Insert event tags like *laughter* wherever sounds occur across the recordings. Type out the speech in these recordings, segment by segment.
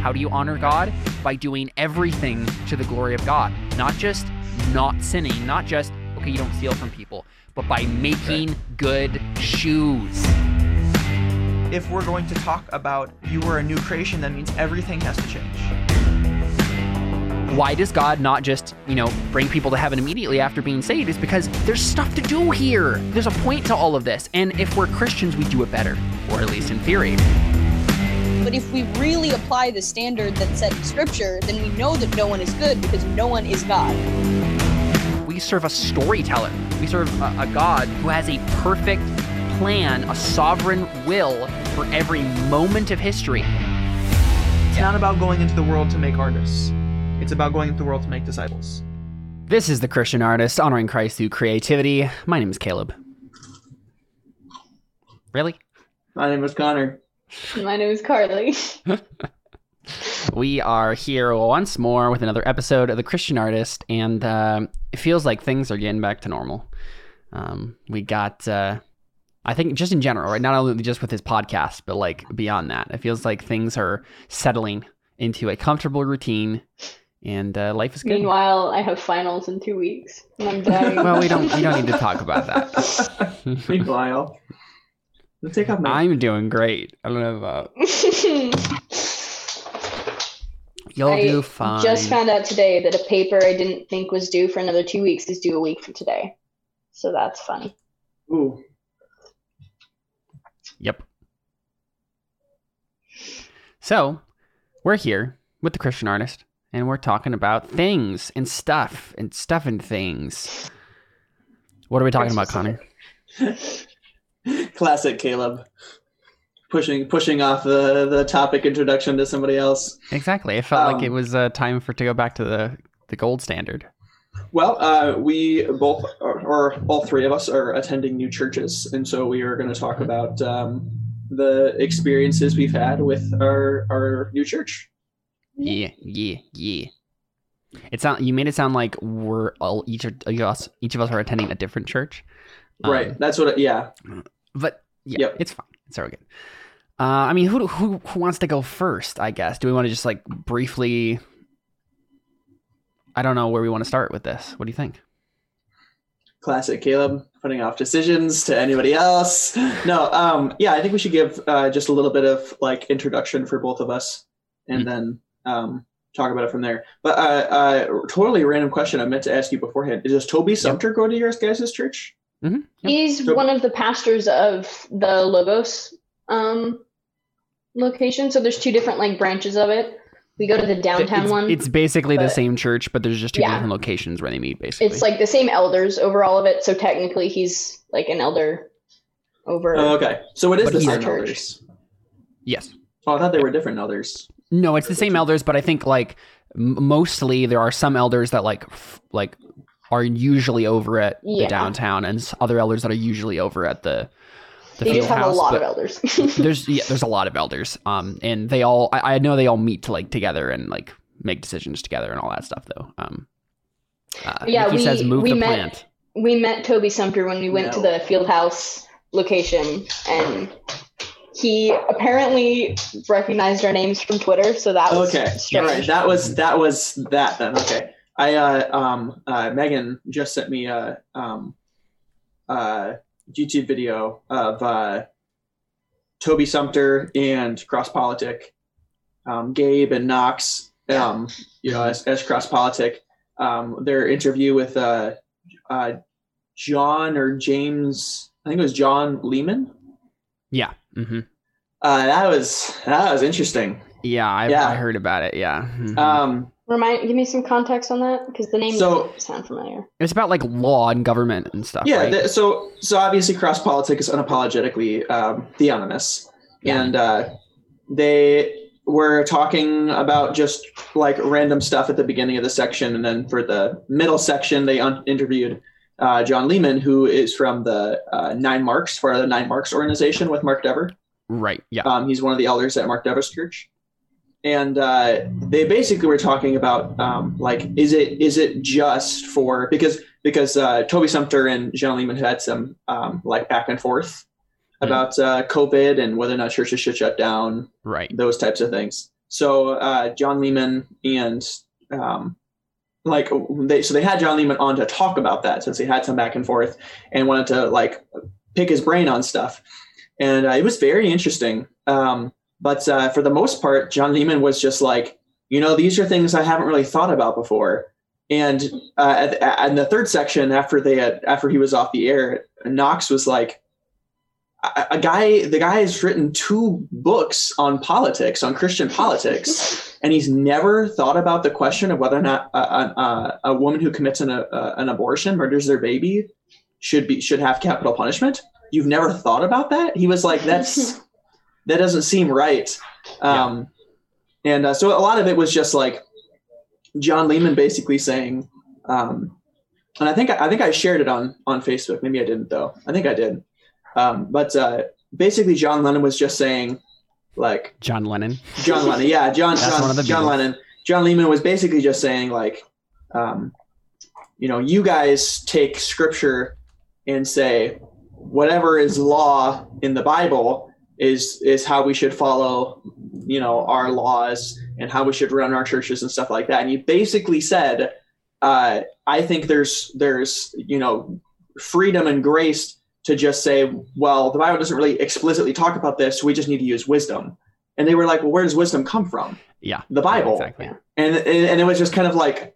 How do you honor God? By doing everything to the glory of God, not just not sinning, not just, okay, you don't steal from people, but by making good shoes. If we're going to talk about you were a new creation, that means everything has to change. Why does God not just, you know, bring people to heaven immediately after being saved? Is because there's stuff to do here. There's a point to all of this. And if we're Christians, we do it better, or at least in theory. But if we really apply the standard that's set in scripture, then we know that no one is good because no one is God. We serve a storyteller. We serve a, a God who has a perfect plan, a sovereign will for every moment of history. It's not about going into the world to make artists. It's about going into the world to make disciples. This is the Christian artist honoring Christ through creativity. My name is Caleb. Really? My name is Connor. My name is Carly. *laughs* we are here once more with another episode of the Christian Artist, and uh, it feels like things are getting back to normal. Um, we got, uh, I think, just in general, right? Not only just with his podcast, but like beyond that, it feels like things are settling into a comfortable routine, and uh, life is good. Meanwhile, I have finals in two weeks, and I'm dying. well, we don't we don't need to talk about that. *laughs* *laughs* Meanwhile, let's take off my. I'm doing great. I don't know about. *laughs* You'll I do fine. just found out today that a paper I didn't think was due for another two weeks is due a week from today. So that's funny. Ooh. Yep. So, we're here with the Christian artist, and we're talking about things and stuff and stuff and things. What are we talking about, Connor? *laughs* *laughs* Classic Caleb. Pushing pushing off the, the topic introduction to somebody else. Exactly. It felt like Um, it was uh, time for to go back to the the gold standard. Well, uh, we both, or, or all three of us, are attending new churches, and so we are going to talk about um, the experiences we've had with our our new church. Yeah, yeah, yeah. It sound you made it sound like we're all each of us each of us are attending a different church. Um, right. That's what. It, yeah. But yeah, Yep. it's fine. It's all good. Uh, I mean, who, who who wants to go first? I guess. Do we want to just like briefly? I don't know where we want to start with this. What do you think? Classic Caleb putting off decisions to anybody else. No. Um. Yeah. I think we should give uh, just a little bit of like introduction for both of us, and Mm. then um talk about it from there. But uh, uh, totally random question I meant to ask you beforehand. Does Toby Sumpter go to your guys' church? Mm-hmm. He's So- one of the pastors of the Logos um, location. So there's two different like branches of it. We go to the downtown it's, one. It's basically the same church, but there's just two Yeah. different locations where they meet. Basically, It's like the same elders over all of it. So technically, he's like an elder over. Oh, okay. So it is But the he's- same Church. elders. yes. Oh, I thought they were different elders. No, it's the same elders, but I think like m- mostly there are some elders that like f- like are usually over at the downtown, and other elders that are usually over at the the they field just have a lot of elders. *laughs* there's yeah, there's a lot of elders, um, and they all I, I know they all meet to like together and like make decisions together and all that stuff though. Um, uh, Yeah, Nikki we- says move we the met- plant. we met Toby Sumpter when we went to the field house location, and he apparently recognized our names from Twitter. So that was Okay. Strange. right. That was that was that then. Okay. I uh um uh Megan just sent me a um uh YouTube video of uh Toby Sumpter and Cross Politic, um, Gabe and Knox, um, you know, as, as Cross Politic, um, their interview with uh, uh, John or James, I think it was John Leeman. Yeah. hmm Uh, that was that was interesting. Yeah, I, Yeah. I heard about it. Yeah. Mhm. Um, Remind, give me some context on that because the name So- doesn't sound familiar. it's about like law and government and stuff. yeah, right? th- so so obviously cross politics is unapologetically um, theonomous, Yeah. and uh, they were talking about just like random stuff at the beginning of the section, and then for the middle section, they un- interviewed uh, John Leeman, who is from the uh, Nine Marks, for the Nine Marks organization with Mark Dever. right. Yeah. Um, he's one of the elders at Mark Dever's church, and uh, they basically were talking about um, like, is it is it just for because because uh, Toby Sumpter and John Leeman had some um, like back and forth Hmm. about uh, COVID and whether or not churches should shut down, right. those types of things. so uh, John Leeman and um, like they so they had John Leeman on to talk about that since they had some back and forth and wanted to like pick his brain on stuff, and uh, it was very interesting. Um, but uh, for the most part, John Leeman was just like, you know, these are things I haven't really thought about before. And uh, in the third section, after they had, after he was off the air, Knox was like, a, guy, the guy has written two books on politics, on Christian politics, and he's never thought about the question of whether or not a, a, a woman who commits an, an abortion, murders their baby, should be should have capital punishment. You've never thought about that? He was like, that's that doesn't seem right. Um, And uh, so a lot of it was just like John Leeman basically saying, um, and I think I think I shared it on on Facebook. Maybe I didn't though. I think I did. Um, but uh, basically, John Lennon was just saying, like John Lennon. John Lennon, yeah, John John, John Lennon. John Leeman was basically just saying like, um, you know, you guys take scripture and say whatever is law in the Bible is is how we should follow, you know, our laws and how we should run our churches and stuff like that. And you basically said, uh, I think there's there's you know freedom and grace to just say, well, the Bible doesn't really explicitly talk about this. We just need to use wisdom. And they were like, well, where does wisdom come from? Yeah. The Bible. Exactly. and and and it was just kind of like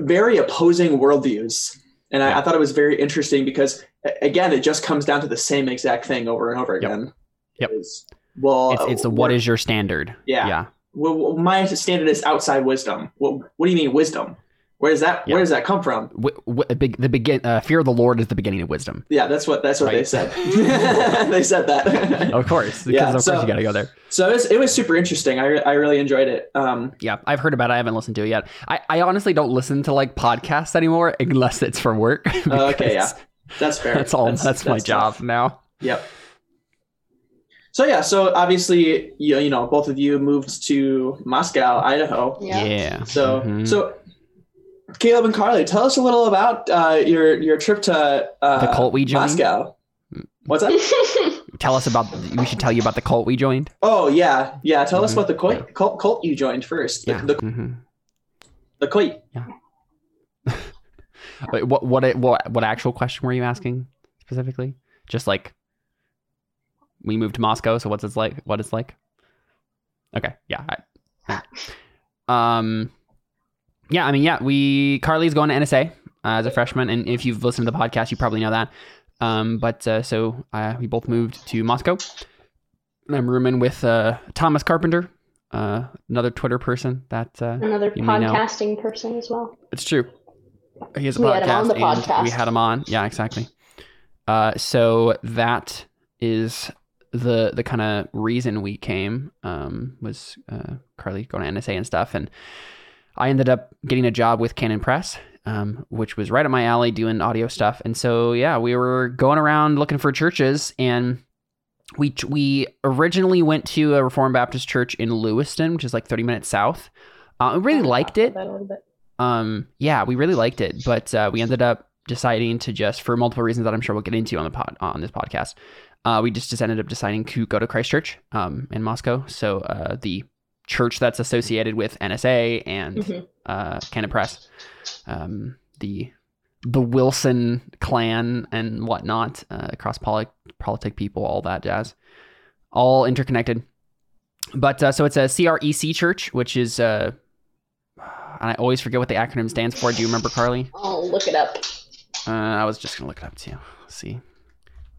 very opposing worldviews and I, I thought it was very interesting because again it just comes down to the same exact thing over and over again Yep. Is, well It's, it's the what is your standard? Yeah. Yeah. well, my standard is outside wisdom what, what do you mean wisdom where does that Yeah. where does that come from W- w- the begin, uh, fear of the Lord is the beginning of wisdom. yeah that's what that's what they said *laughs* *laughs* they said that Of course, because Yeah, of course so- you got to go there. so it was, it was super interesting I, re- I really enjoyed it um Yeah, I've heard about it. I haven't listened to it yet. I, I honestly don't listen to like podcasts anymore unless it's for work. *laughs* Oh, okay, yeah. that's fair That's all. That's, my job now. Yep. So yeah, so obviously you you know both of you moved to Moscow, Idaho. Yeah. yeah. So Mhm. so Caleb and Carly, tell us a little about uh, your your trip to uh, The cult we joined? Moscow. What's that? *laughs* tell us about. We should tell you about the cult we joined. oh yeah, yeah. Tell us Mhm. about the cult, cult cult you joined first. The, Yeah. the, Mhm. the cult. *laughs* Wait, What what what what actual question were you asking specifically? Just like we moved to Moscow, so what's it's like? What it's like? Okay, yeah. I. Um, yeah. I mean, yeah. We Carly's going to NSA uh, as a freshman, and if you've listened to the podcast, you probably know that. Um, but uh, so uh, we both moved to Moscow. And I'm rooming with uh, Thomas Carpenter, uh, another Twitter person that uh, Another You may know. podcasting person as well. it's true. He has a We podcast, had him on the and podcast. we had him on. Yeah, exactly. Uh, so that is the the kind of reason we came um, was uh, Carly going to NSA and stuff, and I ended up getting a job with Canon Press, um, which was right up my alley, doing audio stuff. And so yeah, we were going around looking for churches, and we we originally went to a Reformed Baptist church in Lewiston, which is like thirty minutes south. Uh, I really liked it That a little bit. um yeah we really liked it but uh, we ended up deciding to just for multiple reasons that i'm sure we'll get into on the pod on this podcast uh, we just, just ended up deciding to go to Christchurch um, in moscow so uh, the church that's associated with nsa and Mhm. uh, press um, the the wilson clan and whatnot uh, across poli- politic people all that jazz all interconnected but uh, so it's a crec church which is uh, and I always forget what the acronym stands for. Do you remember, Carly? I'll look it up. Uh, I was just gonna look it up too. Let's see.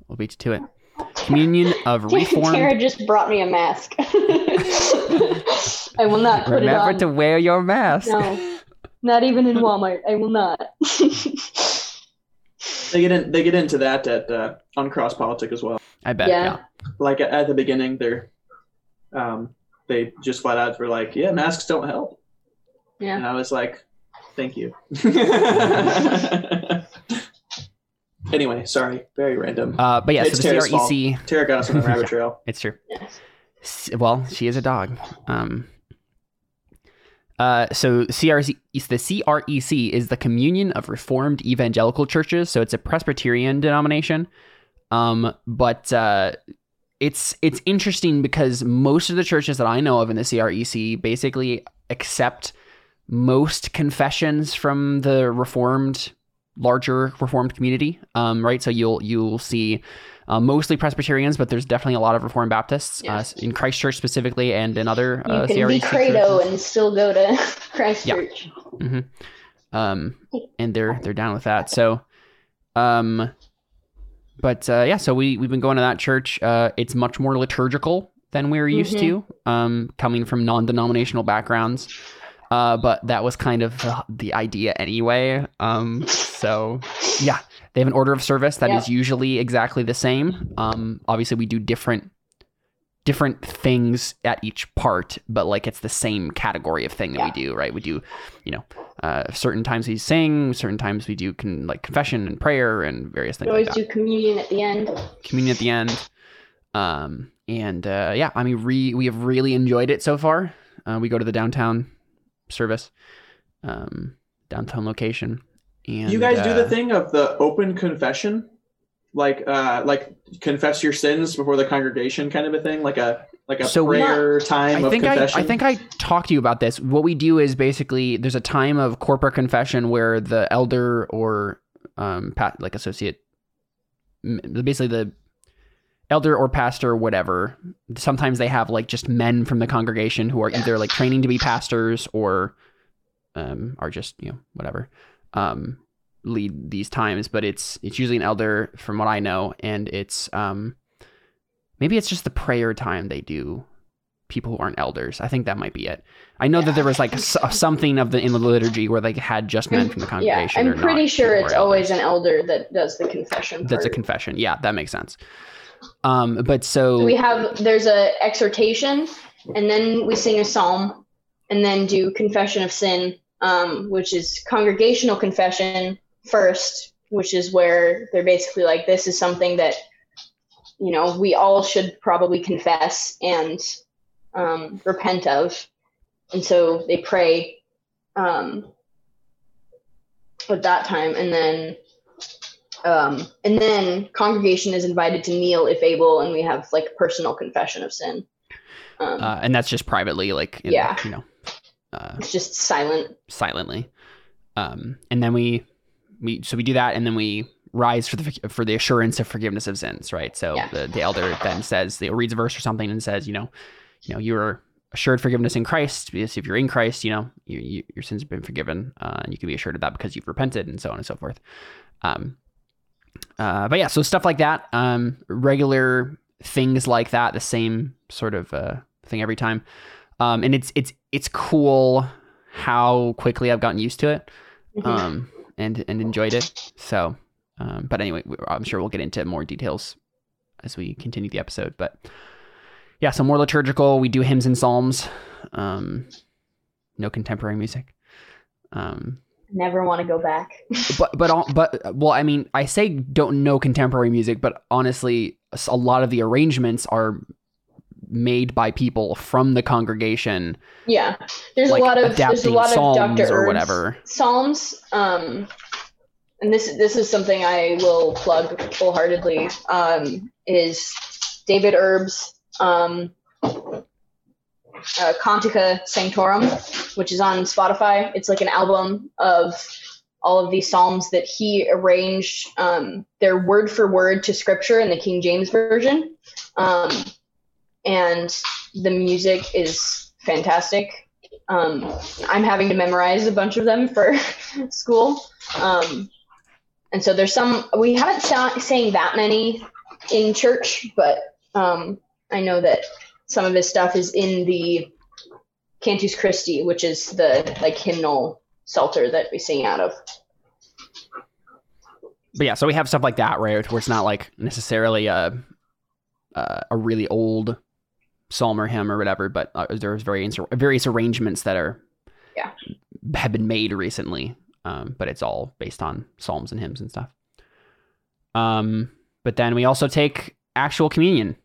We'll beat you to it. Communion *laughs* of Reform. Tara Reformed. just brought me a mask. *laughs* I will not put Remember it on. to wear your mask. No, not even in Walmart. I will not. *laughs* They get in. They get into that at uh, on Cross Politic as well. I bet. Yeah. Yeah. Like at, at the beginning, they're um, they just flat out were like, "Yeah, masks don't help." yeah. And I was like, thank you. Anyway, sorry. Very random. Uh, but yeah, It's so the Tara's fault. Tara got us on the rabbit Yeah. *laughs* trail. It's true. Yes. Well, she is a dog. Um. Uh, so CRC, the CREC is the Communion of Reformed Evangelical Churches. So it's a Presbyterian denomination. Um, but uh, it's it's interesting because most of the churches that I know of in the CREC basically accept most confessions from the reformed larger reformed community um, right so you'll you'll see uh, mostly presbyterians but there's definitely a lot of reformed baptists Yes. uh, in christchurch specifically and in other You uh, can CREC be credo churches. and still go to *laughs* Christchurch. um and they're they're down with that so um but uh yeah so we we've been going to that church uh it's much more liturgical than we're used Mhm. to um coming from non-denominational backgrounds uh but that was kind of the, the idea anyway. Um so yeah they have an order of service that is usually exactly the same. Um obviously we do different different things at each part but like it's the same category of thing that we do right? We do you know uh, certain times we sing certain times we do con- like confession and prayer and various things. We always like do communion at the end. communion at the end. Um and uh yeah i mean re- we have really enjoyed it so far. Uh, we go to the downtown service um downtown location and you guys do the uh, thing of the open confession, like uh, like confess your sins before the congregation, kind of a thing, like a like a So we- prayer time I of think I, confession. I think I talked to you about this. What we do is basically there's a time of corporate confession where the elder or um pat like associate basically the elder or pastor or whatever sometimes they have like just men from the congregation who are either like training to be pastors or um are just you know whatever um lead these times but it's it's usually an elder from what I know and it's um maybe it's just the prayer time they do people who aren't elders. I think that might be it. I know that there was like s- something of the in the liturgy where they had just men from the congregation. Yeah. I'm pretty sure it's always an elder that does the confession. That's a confession. Yeah, that makes sense. Um, but so we have there's a exhortation and then we sing a psalm and then do confession of sin um, which is congregational confession first which is where they're basically like this is something that you know we all should probably confess and um, repent of. And so they pray um, at that time and then um, and then congregation is invited to kneel if able, and we have like personal confession of sin. Um, uh, and that's just privately, like in, Yeah. you know, uh, it's just silent. silently. Um, and then we we so we do that, and then we rise for the for the assurance of forgiveness of sins, right? So Yeah. the, the elder then says, they reads a verse or something and says, you know, you know, you are assured forgiveness in Christ because if you're in Christ, you know, you, you, your sins have been forgiven, uh, and you can be assured of that because you've repented, and so on and so forth. Um, uh, but yeah, so stuff like that, um, regular things like that, the same sort of uh, thing every time, um, and it's it's it's cool how quickly I've gotten used to it Mhm. um, and and enjoyed it. So, um, but anyway, I'm sure we'll get into more details as we continue the episode. But yeah, so more liturgical. We do hymns and psalms. Um, no contemporary music. Um, Never want to go back. *laughs* but but but well, I mean, I say don't know contemporary music, but honestly, a lot of the arrangements are made by people from the congregation, yeah, there's like a lot of there's a lot of Dr. or whatever. Psalms. Um, and this this is something I will plug wholeheartedly. Um, is David Erb's um, uh, Cantica Sanctorum, which is on Spotify. It's like an album of all of these psalms that he arranged. Um, they're word for word to scripture in the King James version, um, and the music is fantastic. Um, I'm having to memorize a bunch of them for *laughs* school, um, and so there's some. We haven't sa- sang that many in church, but um, I know that some of his stuff is in the Cantus Christi, which is the like hymnal psalter that we sing out of. but yeah, so we have stuff like that, right? Where it's not like necessarily a a, a really old psalm or hymn or whatever, but uh, there's various various arrangements that are Yeah. have been made recently. Um, but it's all based on psalms and hymns and stuff. Um, but then we also take actual communion.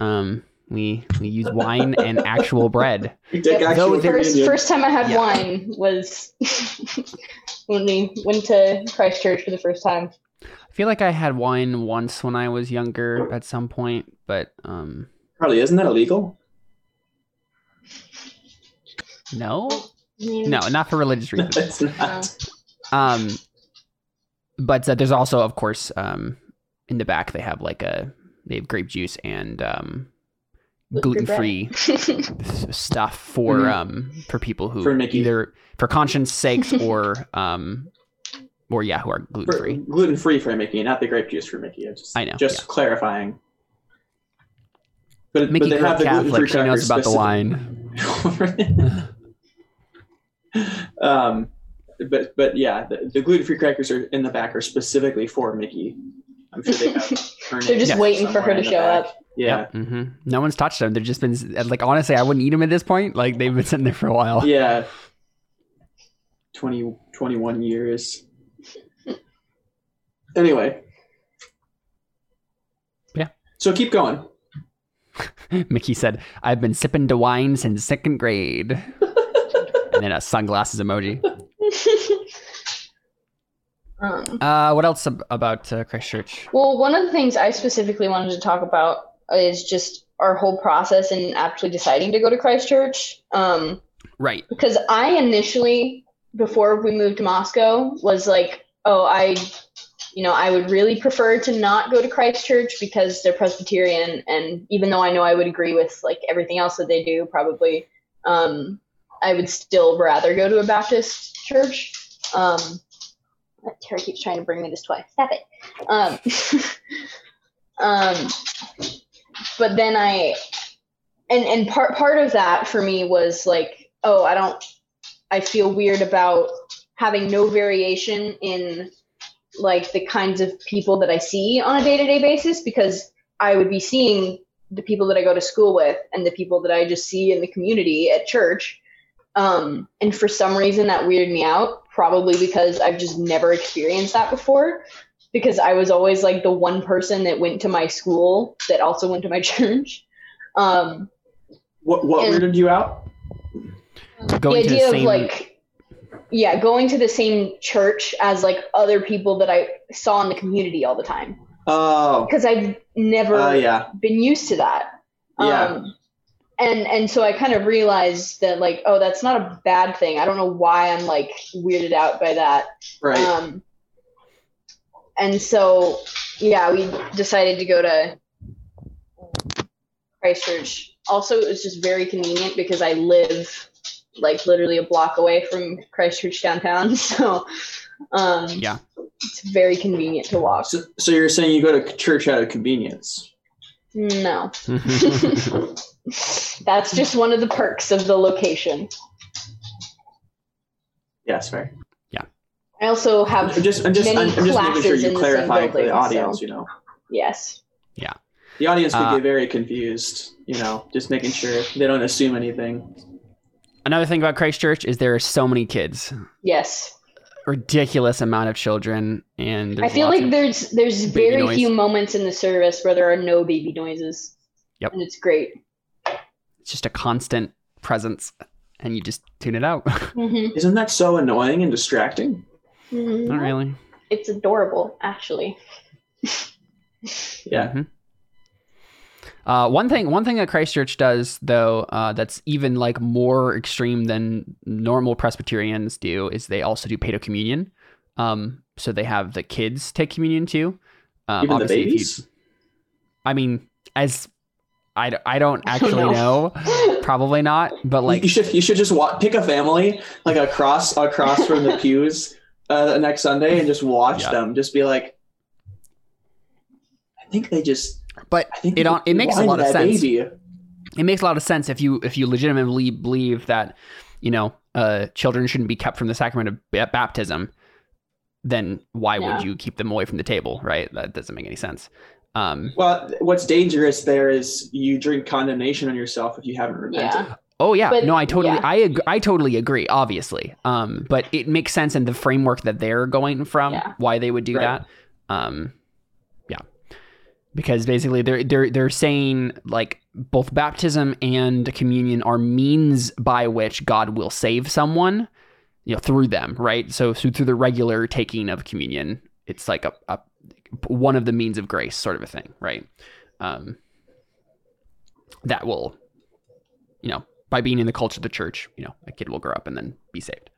Um, we we use wine and actual bread. *laughs* Yep. actual Though there- First, communion. first time I had Yeah. wine was *laughs* when we went to Christchurch for the first time. I feel like I had wine once when I was younger at some point, but um, Probably isn't that illegal? no, no, not for religious *laughs* reasons. it's not. Um, but uh, there's also, of course, um, in the back they have like a they have grape juice and um, gluten Gluten-free stuff for Mhm. um for people who For Mickey. either for conscience sakes *laughs* or um or yeah who are gluten free. Gluten free for Mickey, not the grape juice for Mickey. I just, I know, Just clarifying. But, Mickey but they grew have the Catholic. gluten-free She knows crackers about the specific- wine. *laughs* *laughs* um, but but yeah, the, the gluten free crackers are in the back are specifically for Mickey. I'm sure they have. her They're just Yeah. waiting for her to show back. up. Yeah, hmm No one's touched them. They've just been like honestly, I wouldn't eat them at this point. Like they've been sitting there for a while. yeah. 20, 21 years. Anyway. Yeah. So keep going. *laughs* Mickey said, "I've been sipping to wine since second grade," *laughs* and then a sunglasses emoji. *laughs* um, Uh, what else ab- about uh, Christchurch? well, one of the things I specifically wanted to talk about is just our whole process in actually deciding to go to Christchurch. Um, Right. because I initially, before we moved to Moscow, was like, oh, I, you know, I would really prefer to not go to Christchurch because they're Presbyterian, and even though I know I would agree with like everything else that they do, probably, um, I would still rather go to a Baptist church. Um, Terry keeps trying to bring me this toy. Stop it. Um, *laughs* um, but then I, and and part part of that for me was like, oh, I don't, I feel weird about having no variation in like the kinds of people that I see on a day to day basis because I would be seeing the people that I go to school with and the people that I just see in the community at church. Um, and for some reason that weirded me out, probably because I've just never experienced that before. Because I was always like the one person that went to my school that also went to my *laughs* church. Um, What what And- weirded you out? Going the to idea the same. of like yeah going to the same church as like other people that i saw in the community all the time Oh, because i've never uh, yeah, been used to that Yeah. um, and and so i kind of realized that like oh that's not a bad thing i don't know why i'm like weirded out by that right. um, and so, yeah, we decided to go to Christchurch. Also, it was just very convenient because I live like literally a block away from Christchurch downtown. *laughs* So, um, Yeah. it's very convenient to walk. so, so you're saying you go to church out of convenience? No, *laughs* *laughs* that's just one of the perks of the location. Yes, fair. I also have I'm just, I'm just, many I'm, I'm just making sure you in the clarify for the audience. so- You know, yes. Yeah. The audience could Uh, get very confused. You know, just making sure they don't assume anything. Another thing about Christchurch is there are so many kids, Yes. ridiculous amount of children, and I feel like there's there's very noise. few moments in the service where there are no baby noises. Yep. And it's great. it's just a constant presence, and you just tune it out. *laughs* Mm-hmm. Isn't that so annoying and distracting? Not really. It's adorable, actually. Yeah. Mhm. Uh, one thing, one thing that Christchurch does, though, uh, that's even like more extreme than normal Presbyterians do, is they also do paedo communion. Um, so they have the kids take communion too. Um, Even the obviously, if you- babies. I mean, as I, d- I don't *laughs* I don't actually know. Probably not, but Like like you should, you should just wa- pick a family like across across from the *laughs* pews uh, the next Sunday and just watch Yeah. them. Just be like, I think they just. But I think it on- it makes a lot of sense. Baby. it makes a lot of sense if you if you legitimately believe that you know uh, children shouldn't be kept from the sacrament of ba- baptism then why Yeah. would you keep them away from the table right that doesn't make any sense um, Well, what's dangerous there is you drink condemnation on yourself if you haven't repented. yeah. Oh yeah But- no i totally yeah. i ag- i totally agree obviously um, but it makes sense in the framework that they're going from Yeah. why they would do Right. that um, yeah because basically they're they're they're saying like both baptism and communion are means by which God will save someone, you know, through them, right? So, so through the regular taking of communion, it's like a, a one of the means of grace, sort of a thing, right? Um, that will, you know, by being in the culture of the church, you know, a kid will grow up and then be saved.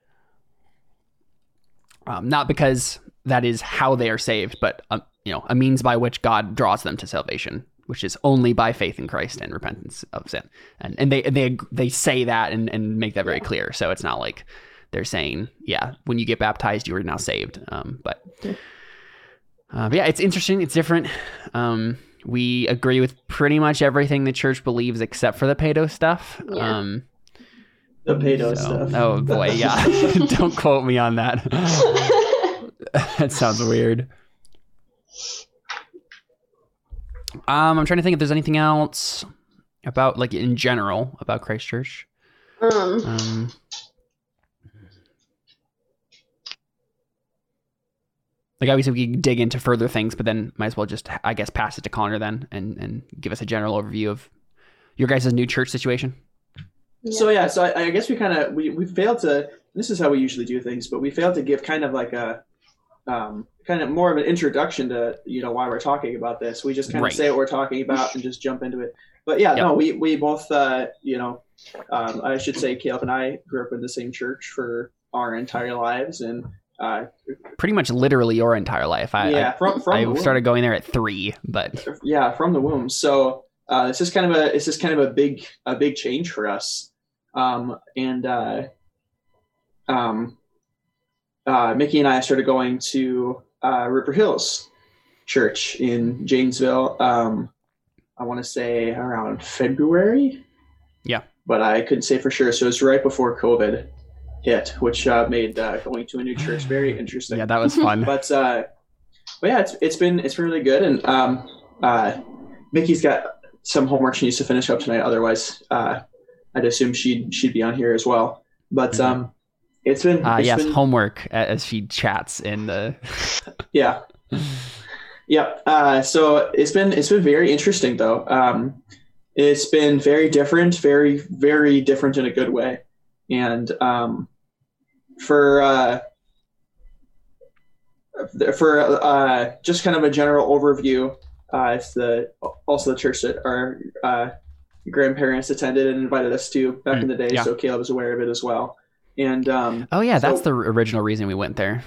Um, not because that is how they are saved, but um, you know, a means by which God draws them to salvation, which is only by faith in Christ and repentance of sin. And and they they they say that and, and make that very clear. So it's not like they're saying, yeah, when you get baptized, you are now saved. Um, but, uh, but yeah, it's interesting. It's different. Um, we agree with pretty much everything the church believes except for the pedo stuff. Yeah. Um, The pedo so- stuff. Oh boy, yeah. *laughs* *laughs* Don't quote me on that. *laughs* that sounds weird. Um, I'm trying to think if there's anything else about like in general about Christchurch. um, Um, like obviously we can dig into further things, but then might as well just I guess pass it to Connor then and and give us a general overview of your guys' new church situation. So yeah, so I, I guess we kind of we, we failed to. This is how we usually do things, but we failed to give kind of like a um, kind of more of an introduction to you know why we're talking about this. We just kind Right. of say what we're talking about and just jump into it. But yeah, no, we we both uh, you know um, I should say Caleb and I grew up in the same church for our entire lives, and uh, Pretty much literally your entire life. I yeah, from from I, I started going there at three, but yeah from the womb. So uh, this is kind of a this is kind of a big a big change for us. Um, and uh, um, uh, mickey and i started going to uh, river hills church in janesville um, i want to say around february. Yeah. but i couldn't say for sure. So it was right before covid hit which uh, made uh, going to a new church very *sighs* interesting yeah, that was fun. *laughs* but uh, but yeah, it's it's been it's been really good, and um, uh, Mickey's got some homework she needs to finish up tonight. Otherwise, uh, I'd assume she'd she'd be on here as well. But um, it's been Uh, it's yes, been- homework as she chats in the. *laughs* yeah, yeah. Uh, so it's been it's been very interesting though. Um, it's been very different, very very different in a good way, and um, for uh, for uh, just kind of a general overview, uh, it's the also the church that our uh, grandparents attended and invited us to back Mm, in the day. yeah. So Caleb is aware of it as well, and um, Oh yeah, that's the original reason we went there.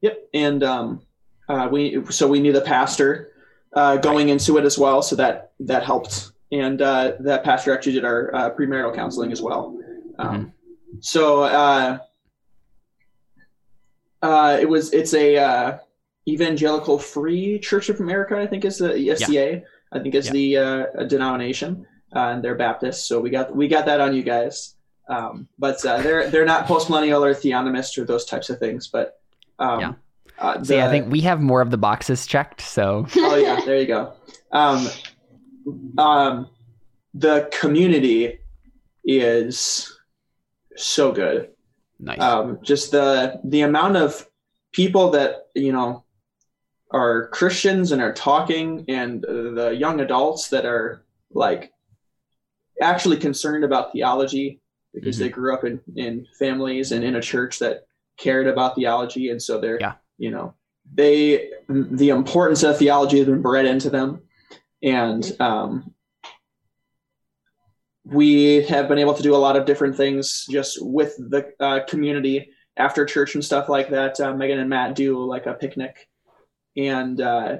Yep, and um, uh, we so we knew the pastor uh, going into it as well, so that that helped. And uh, that pastor actually did our uh, premarital counseling as well. Um, So uh, it was it's a uh, evangelical free Church of America, I think is the EFCA. I think is Yeah. the uh, denomination, uh, and they're Baptists. So we got we got that on you guys. Um, but uh, they're they're not postmillennial or theonomist or those types of things. But um, Yeah. uh, See, I think we have more of the boxes checked, so *laughs* oh yeah, there you go. Um, um, the community is so good. Nice. Um, just the the amount of people that you know are Christians and are talking, and the young adults that are like actually concerned about theology because Mhm. they grew up in in families and in a church that cared about theology, and so they're Yeah. you know they the importance of theology has been bred into them, and um, we have been able to do a lot of different things just with the uh, community after church and stuff like that. Uh, Megan and Matt do like a picnic, and uh,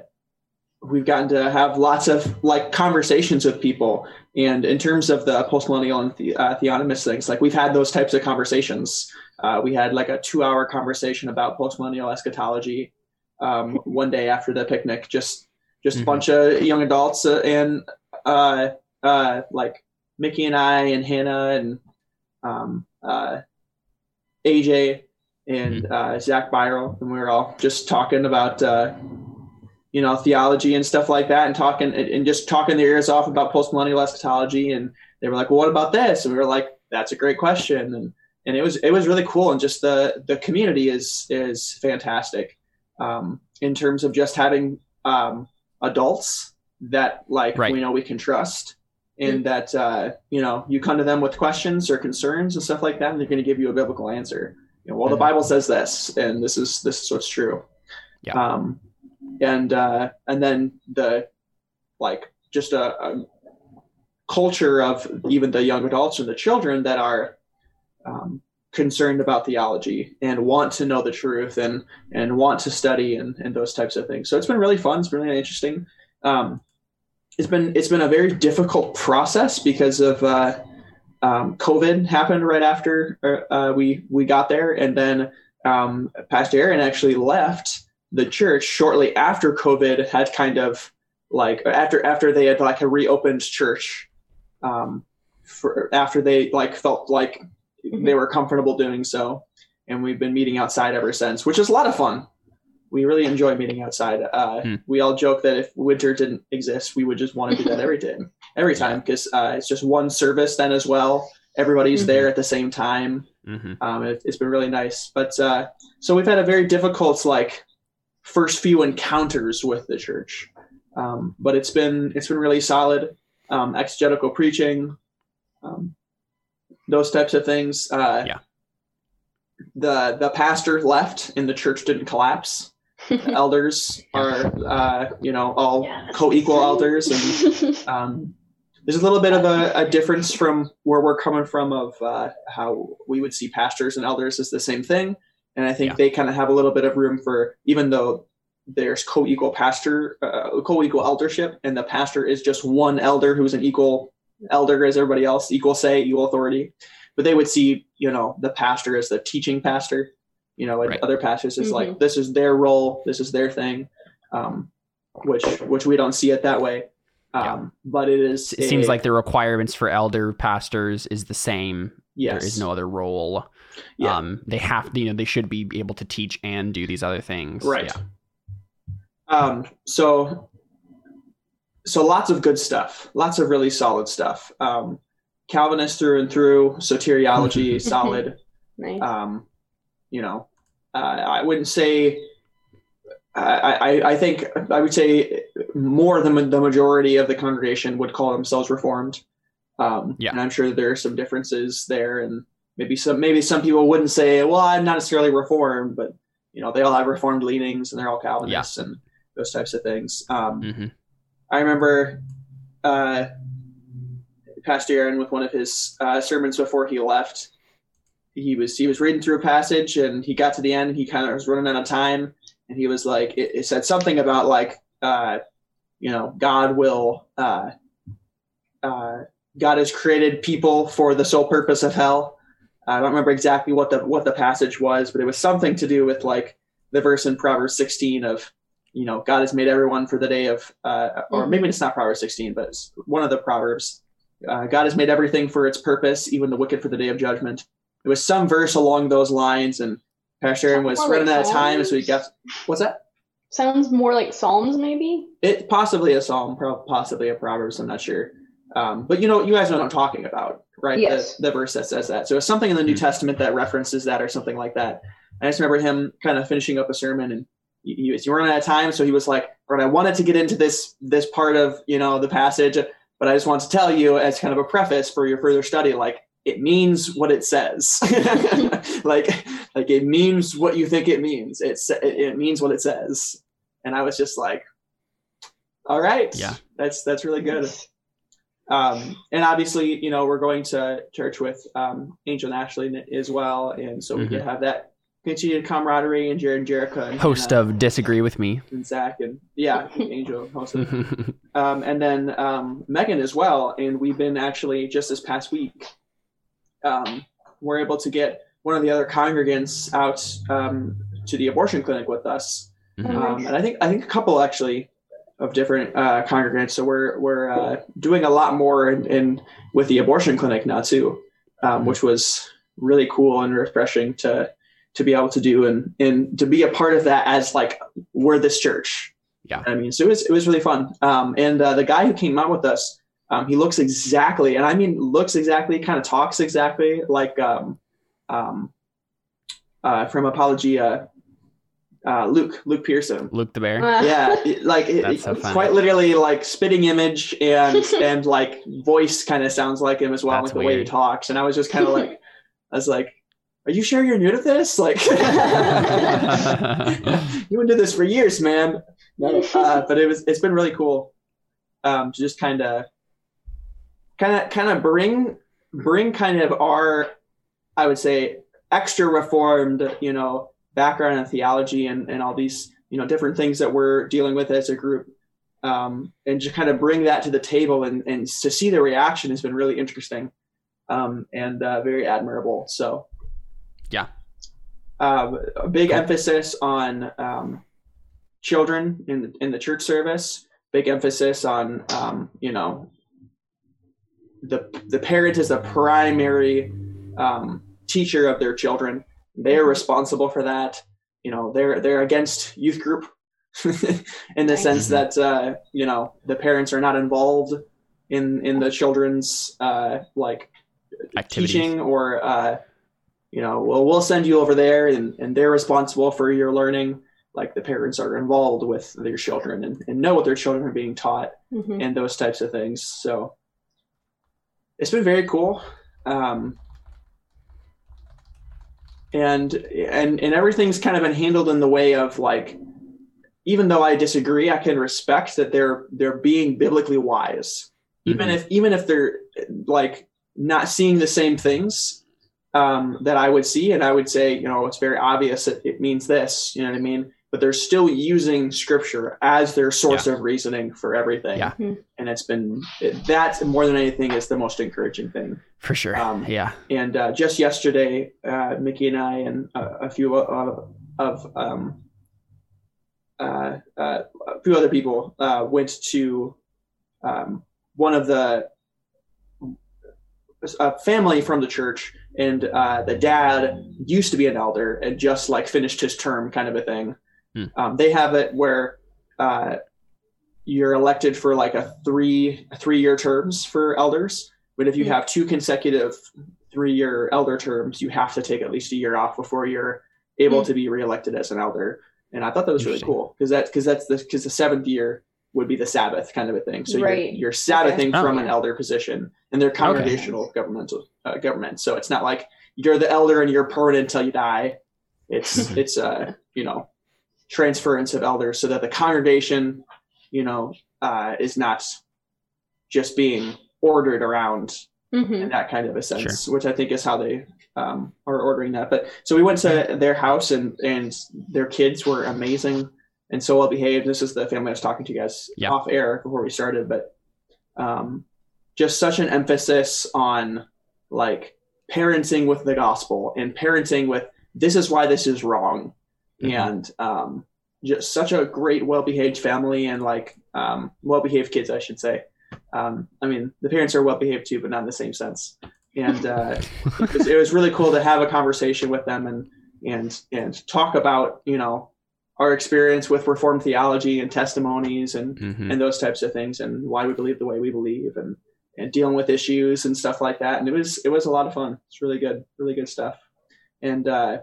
we've gotten to have lots of like conversations with people. And in terms of the postmillennial and the, uh, theonomist things, like we've had those types of conversations. Uh, we had like a two-hour conversation about postmillennial eschatology um, one day after the picnic. Just just Mhm. a bunch of young adults uh, and uh, uh, like Mickey and I and Hannah and um, uh, AJ and uh, Zach Byro, and we were all just talking about uh, you know theology and stuff like that, and talking and, and just talking their ears off about postmillennial eschatology. And they were like, "Well, what about this?" And we were like, "That's a great question." And and it was it was really cool, and just the the community is is fantastic um, in terms of just having um, adults that like Right. we know we can trust and that uh, you know you come to them with questions or concerns and stuff like that and they're going to give you a biblical answer you know, well the Mhm. bible says this and this is this is what's true Yeah. um, and uh, and then the like just a, a culture of even the young adults and the children that are um, concerned about theology and want to know the truth and and want to study and, and those types of things. So it's been really fun. It's been really interesting. Um, it's been it's been a very difficult process because of uh, um, COVID happened right after uh, we we got there, and then um, Pastor Aaron actually left the church shortly after COVID had kind of like after after they had like a reopened church um, for after they like felt like they were comfortable doing so, and we've been meeting outside ever since, which is a lot of fun. We really enjoy meeting outside. Uh, Hmm. We all joke that if winter didn't exist, we would just want to do that every day, every time, because uh, it's just one service then as well. Everybody's Mhm. there at the same time. hmm Um, it, it's been really nice. But uh, so we've had a very difficult like first few encounters with the church, um, but it's been it's been really solid. Um, exegetical preaching, um, those types of things. Uh, Yeah. The the pastor left and the church didn't collapse. The *laughs* elders are uh, you know all Yes. co-equal elders and *laughs* um, there's a little bit of a, a difference from where we're coming from of uh, how we would see pastors and elders as the same thing and i think Yeah. they kind of have a little bit of room for even though there's co-equal pastor uh, co-equal eldership and the pastor is just one elder who's an equal elder as everybody else equal say equal authority but they would see you know the pastor as the teaching pastor you know and Right. other pastors is Mhm. like this is their role this is their thing um, which which we don't see it that way Yeah. um, but it is It seems like the requirements for elder pastors is the same. yes There is no other role. Yeah. Um, they have, you know, they should be able to teach and do these other things. right Yeah. um so so lots of good stuff lots of really solid stuff um calvinist through and through soteriology *laughs* solid Nice. um you know uh, i wouldn't say I, I, I think I would say more than the majority of the congregation would call themselves reformed. Um, Yeah. And I'm sure there are some differences there, and maybe some maybe some people wouldn't say, "Well, I'm not necessarily reformed," but you know, they all have reformed leanings, and they're all Calvinists and those types of things. Um, hmm I remember uh, Pastor Aaron with one of his uh, sermons before he left. He was he was reading through a passage and he got to the end. And he kind of was running out of time, and he was like, it, it said something about like, uh, you know, God will, uh, uh, God has created people for the sole purpose of hell. I don't remember exactly what the what the passage was, but it was something to do with like the verse in Proverbs 16 of you know, God has made everyone for the day of, uh, or Mhm. maybe it's not Proverbs 16, but it's one of the Proverbs. Uh, God has made everything for its purpose, even the wicked for the day of judgment. It was some verse along those lines, and Pastor Aaron was More like running out of time, so he got. What's that? Sounds more like Psalms, maybe. It possibly a psalm, possibly a Proverbs. I'm not sure. Um, but you know, you guys know what I'm talking about, right? Yes. The, the verse that says that. So it's something in the New Mhm. Testament that references that, or something like that. I just remember him kind of finishing up a sermon, and he, he was running out of time, so he was like, "All right, I wanted to get into this this part of you know the passage, but I just want to tell you as kind of a preface for your further study, like it means what it says, *laughs* like like it means what you think it means. It's it, it means what it says." And I was just like, "All right, Yeah. that's that's really good." Um, and obviously, you know, we're going to church with um, Angel and Ashley as well, and so we Mhm. can have that continued camaraderie and Jared and Jerica and Host and, uh, of Disagree with Me. and Zach and yeah, Angel host of *laughs* um, and then um, Megan as well. And we've been actually just this past week, um, we're able to get one of the other congregants out um, to the abortion clinic with us, Mhm. um, and I think I think a couple actually of different uh, congregants. So we're we're uh, doing a lot more in, in with the abortion clinic now too, um, which was really cool and refreshing to to be able to do and and to be a part of that as like we're this church. Yeah. I mean, so it was it was really fun. Um, and uh, the guy who came out with us, um, he looks exactly, and I mean looks exactly, kind of talks exactly like um, um, uh, from Apologia, uh, Luke Luke Pierson Luke the Bear. Uh, yeah it- like it, That's so quite literally like spitting image and *laughs* and like voice kind of sounds like him as well That's like the way he talks and i was just kind of like i was like "Are you sure you're new to this? Like, *laughs* *laughs* you've been doing this for years, man." No, uh, but it was it's been really cool um, to just kind of kind of kind of bring bring kind of our I would say extra reformed you know background in theology and, and all these you know different things that we're dealing with as a group um, and just kind of bring that to the table and, and to see the reaction has been really interesting um, and uh, very admirable so Yeah. um, a big Cool. emphasis on um, children in in the church service big emphasis on um, you know the the parent is the primary um, teacher of their children. They're responsible for that. You know, they're they're against youth group *laughs* in the sense that uh, you know the parents are not involved in in the children's uh, like Activities. teaching or uh, you know well we'll send you over there and, and they're responsible for your learning like the parents are involved with their children and, and know what their children are being taught Mhm. and those types of things. So it's been very cool. Um, and and and everything's kind of been handled in the way of like even though I disagree, I can respect that they're they're being biblically wise. Even Mhm. if even if they're like not seeing the same things um, that I would see, and I would say, you know, it's very obvious that it means this, you know what I mean? But they're still using scripture as their source of reasoning for everything. Yeah. Mhm. And it's been it, that more than anything is the most encouraging thing. For sure. Um, yeah. And uh, just yesterday, uh, Mickey and I and uh, a few of, of um, uh, uh, a few other people uh, went to um, one of the a family from the church, and uh, the dad used to be an elder and just like finished his term, kind of a thing. Hmm. Um, they have it where uh, you're elected for like a three three year terms for elders, but if you Hmm. have two consecutive three year elder terms, you have to take at least a year off before you're able Hmm. to be reelected as an elder. And I thought that was really cool because that's because that's the because the seventh year would be the Sabbath kind of a thing. So Right. you're, you're Sabbathing Okay. from Oh. an elder position, and they're congregational governmental uh, government. So it's not like you're the elder and you're permanent until you die. It's *laughs* it's uh you know transference of elders so that the congregation you know uh, is not just being ordered around Mhm. in that kind of a sense, which I think is how they um, are ordering that. But so we went to their house and and their kids were amazing and so well behaved. This is the family I was talking to you guys Yeah. off air before we started, but um, just such an emphasis on like parenting with the gospel and parenting with this is why this is wrong, Mhm. and um, just such a great, well behaved family and like um, well behaved kids, I should say. Um, I mean, the parents are well behaved too, but not in the same sense. And uh, *laughs* it, was, it was really cool to have a conversation with them and and and talk about you know our experience with Reformed theology and testimonies and Mhm. and those types of things and why we believe the way we believe and and dealing with issues and stuff like that. And it was it was a lot of fun. It's really good, really good stuff. And uh,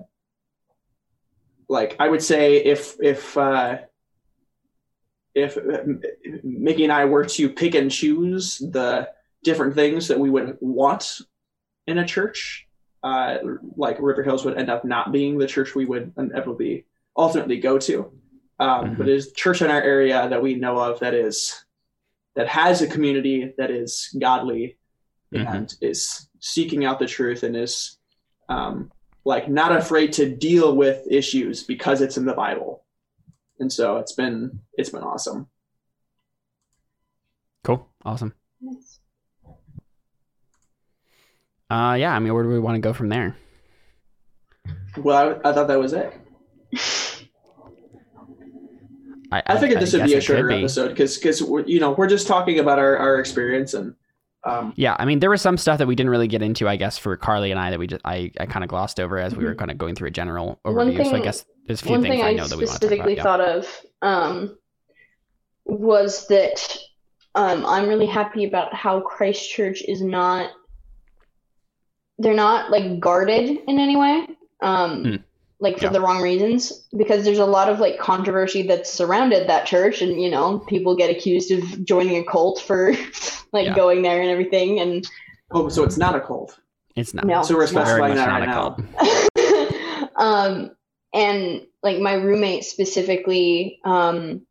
like I would say, if if uh, if uh, Mickey and I were to pick and choose the different things that we would want in a church, uh, like River Hills would end up not being the church we would inevitably ultimately go to. Um, Mhm. But it is church in our area that we know of that is that has a community that is godly Mhm. and is seeking out the truth and is um, like not afraid to deal with issues because it's in the Bible. And so it's been it's been awesome. Cool. Awesome. Nice. Uh, yeah. I mean, where do we want to go from there? Well, I, I thought that was it. I, I figured this would be a shorter be. episode because because you know we're just talking about our, our experience and um, Yeah, I mean, there was some stuff that we didn't really get into, I guess, for Carly and I that we just I, I kind of glossed over as we were kind of going through a general Mm-hmm. Overview. so I guess there's a few things thing I I, know that we want to talk specifically thought of um, was that um, I'm really happy about how Christ Church is not. They're not like guarded in any way, um, Hmm. Like for Yeah. the wrong reasons. Because there's a lot of like controversy that's surrounded that church, and you know people get accused of joining a cult for *laughs* like Yeah. going there and everything. And oh, so it's not a cult. It's not. No. So we're it's not. Very specifying much that right a now. cult. *laughs* *laughs* um, and like my roommate specifically, um,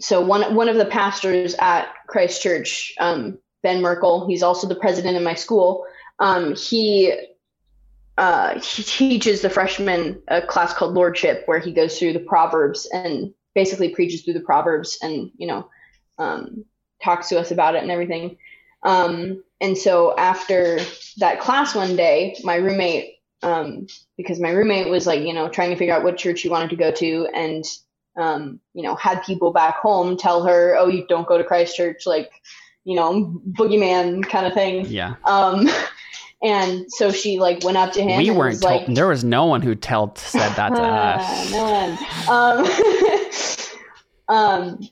so one one of the pastors at Christ Church, um, Ben Merkle, he's also the president of my school. Um, he uh, he teaches the freshmen a class called Lordship, where he goes through the Proverbs and basically preaches through the Proverbs, and you know, um, talks to us about it and everything. Um, and so after that class one day, my roommate, um, because my roommate was like, you know, trying to figure out what church he wanted to go to, and um, you know, had people back home tell her, "Oh, you don't go to Christ Church," like, you know, boogeyman kind of thing. Yeah. And so she like went up to him. We and weren't was told. like, there was no one who told said that to *laughs* us. no one. Um, *laughs* um,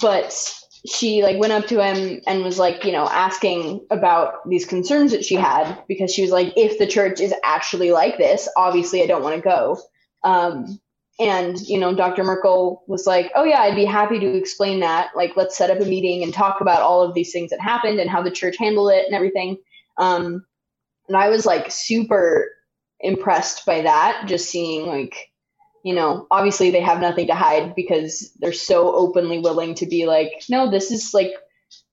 but she like went up to him and was like, you know, asking about these concerns that she had because she was like, if the church is actually like this, obviously I don't want to go. Um, and you know, Dr. Merkle was like, "Oh yeah, I'd be happy to explain that. Like, let's set up a meeting and talk about all of these things that happened and how the church handled it and everything." Um, and I was like super impressed by that, just seeing like, you know, obviously they have nothing to hide because they're so openly willing to be like, "No, this is like."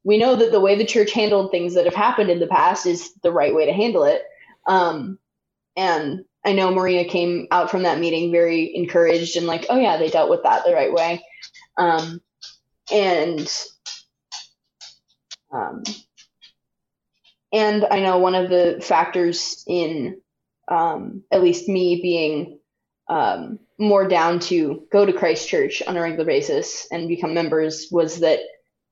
We know that the way the church handled things that have happened in the past is the right way to handle it. Um, and I know Maria came out from that meeting very encouraged and like, oh yeah, they dealt with that the right way. Um, and um, and I know one of the factors in um, at least me being um, more down to go to Christ Church on a regular basis and become members was that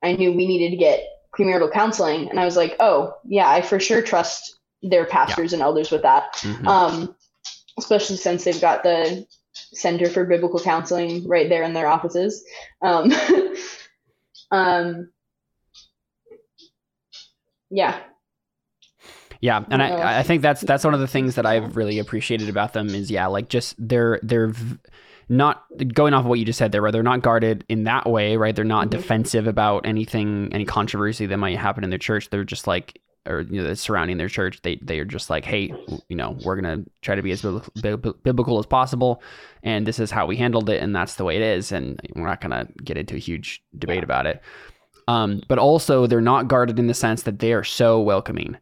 I knew we needed to get premarital counseling, and I was like, oh yeah, I for sure trust their pastors and elders with that Mhm. um, especially since they've got the Center for Biblical Counseling right there in their offices. Um, *laughs* um, yeah, Yeah, and Oh. I, I think that's that's one of the things that I've really appreciated about them is yeah, like just they're they're v- not going off of what you just said there, where they're not guarded in that way, right? They're not Mhm. defensive about anything, any controversy that might happen in their church. They're just like, or you know, surrounding their church. They they are just like, hey, you know, we're gonna try to be as biblical as possible, and this is how we handled it, and that's the way it is, and we're not gonna get into a huge debate Yeah. about it. Um, but also, they're not guarded in the sense that they are so welcoming.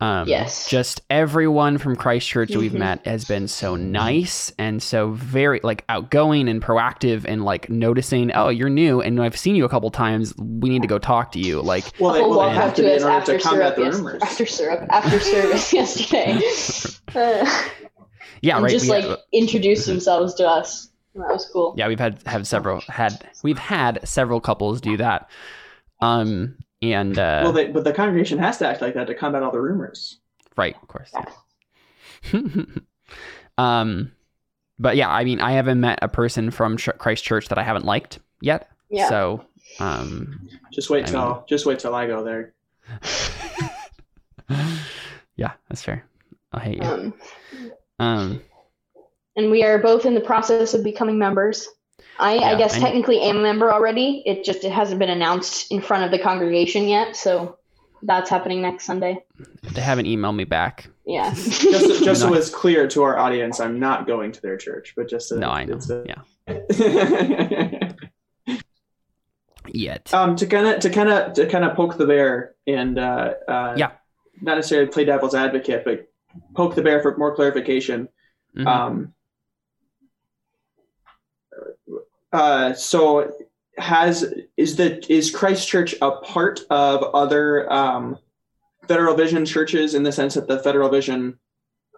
Um, Yes. Just everyone from Christ Church that we've met has been so nice and so very like outgoing and proactive and like noticing, oh, you're new and I've seen you a couple times. We need to go talk to you. Like, Well, they, People well, they walk have up to to be in us order after to combat syrup, the yes- after syrup, after service *laughs* yesterday, uh, yeah, right. just we- like introduce *laughs* themselves to us. That was cool. yeah, we've had have several had we've had several couples do that. Um, and uh, well, they, but the congregation has to act like that to combat all the rumors. Right, of course. Yeah. *laughs* um, but yeah, I mean, I haven't met a person from Ch- Christ Church that I haven't liked yet. Yeah. So, um, Just wait I till mean- just wait till I go there. *laughs* yeah, that's fair. I'll hate you. Um, Um, and we are both in the process of becoming members. I, Yeah, I guess I- technically am a member already. It just it hasn't been announced in front of the congregation yet, so that's happening next Sunday. they haven't emailed me back. Yeah. Just, *laughs* just so it's clear to our audience, I'm not going to their church, but just to, No, I know. a- Yeah, *laughs* yet. um, to kind of to kind of to kind of poke the bear and uh, uh, Yeah. not necessarily play devil's advocate, but poke the bear for more clarification. Mhm. Um, uh, so has is the is Christ Church a part of other um, Federal Vision churches in the sense that the Federal Vision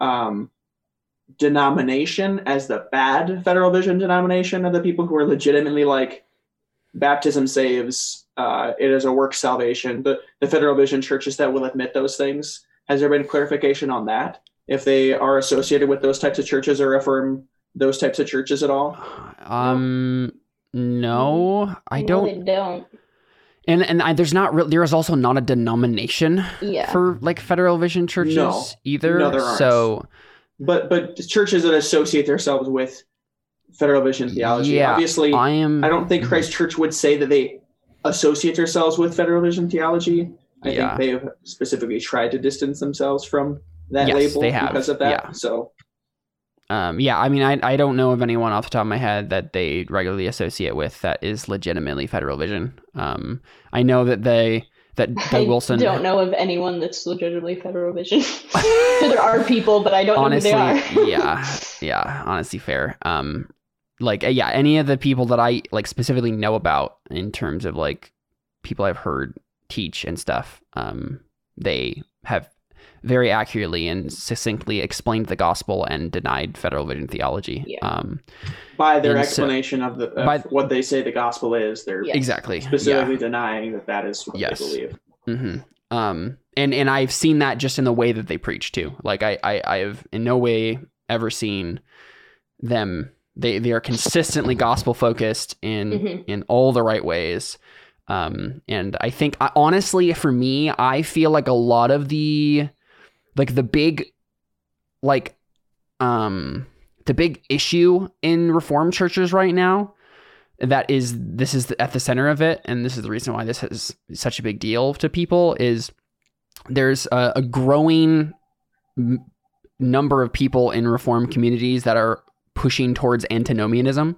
um, denomination as the bad Federal Vision denomination of the people who are legitimately like baptism saves, uh, it is a work salvation. The the Federal Vision churches that will admit those things. Has there been clarification on that? If they are associated with those types of churches or affirm those types of churches at all? Um, no, I No, don't. They don't. And and I, there's not real. There is also not a denomination Yeah. for like Federal Vision churches No. either. No, there aren't. So But but churches that associate themselves with Federal Vision theology. Yeah, Obviously, I am. I don't think Christ Church would say that they associate themselves with Federal Vision theology. I Yeah. think they have specifically tried to distance themselves from that Yes, label they have. because of that. Yeah. So um, yeah, I mean, I, I don't know of anyone off the top of my head that they regularly associate with that is legitimately Federal Vision. Um, I know that they that Doug I Wilson don't know of anyone that's legitimately Federal Vision. So *laughs* *laughs* there are people, but I don't honestly, know who they are. yeah, yeah, honestly, fair. Um, like uh, yeah, any of the people that I like specifically know about in terms of like people I've heard teach and stuff, um, they have very accurately and succinctly explained the gospel and denied Federal Vision theology. Yeah. Um, By their And so- explanation of, the, of By- what they say the gospel is, they're Yeah. exactly. specifically denying that that is what Yes. they believe. hmm Um, and and I've seen that just in the way that they preach too. Like I I I have in no way ever seen them. They they are consistently gospel focused in Mhm. in all the right ways. Um, and I think I, honestly, for me, I feel like a lot of the like the big like um the big issue in reformed churches right now that is this is at the center of it and this is the reason why this is such a big deal to people is there's a, a growing m- number of people in reform communities that are pushing towards antinomianism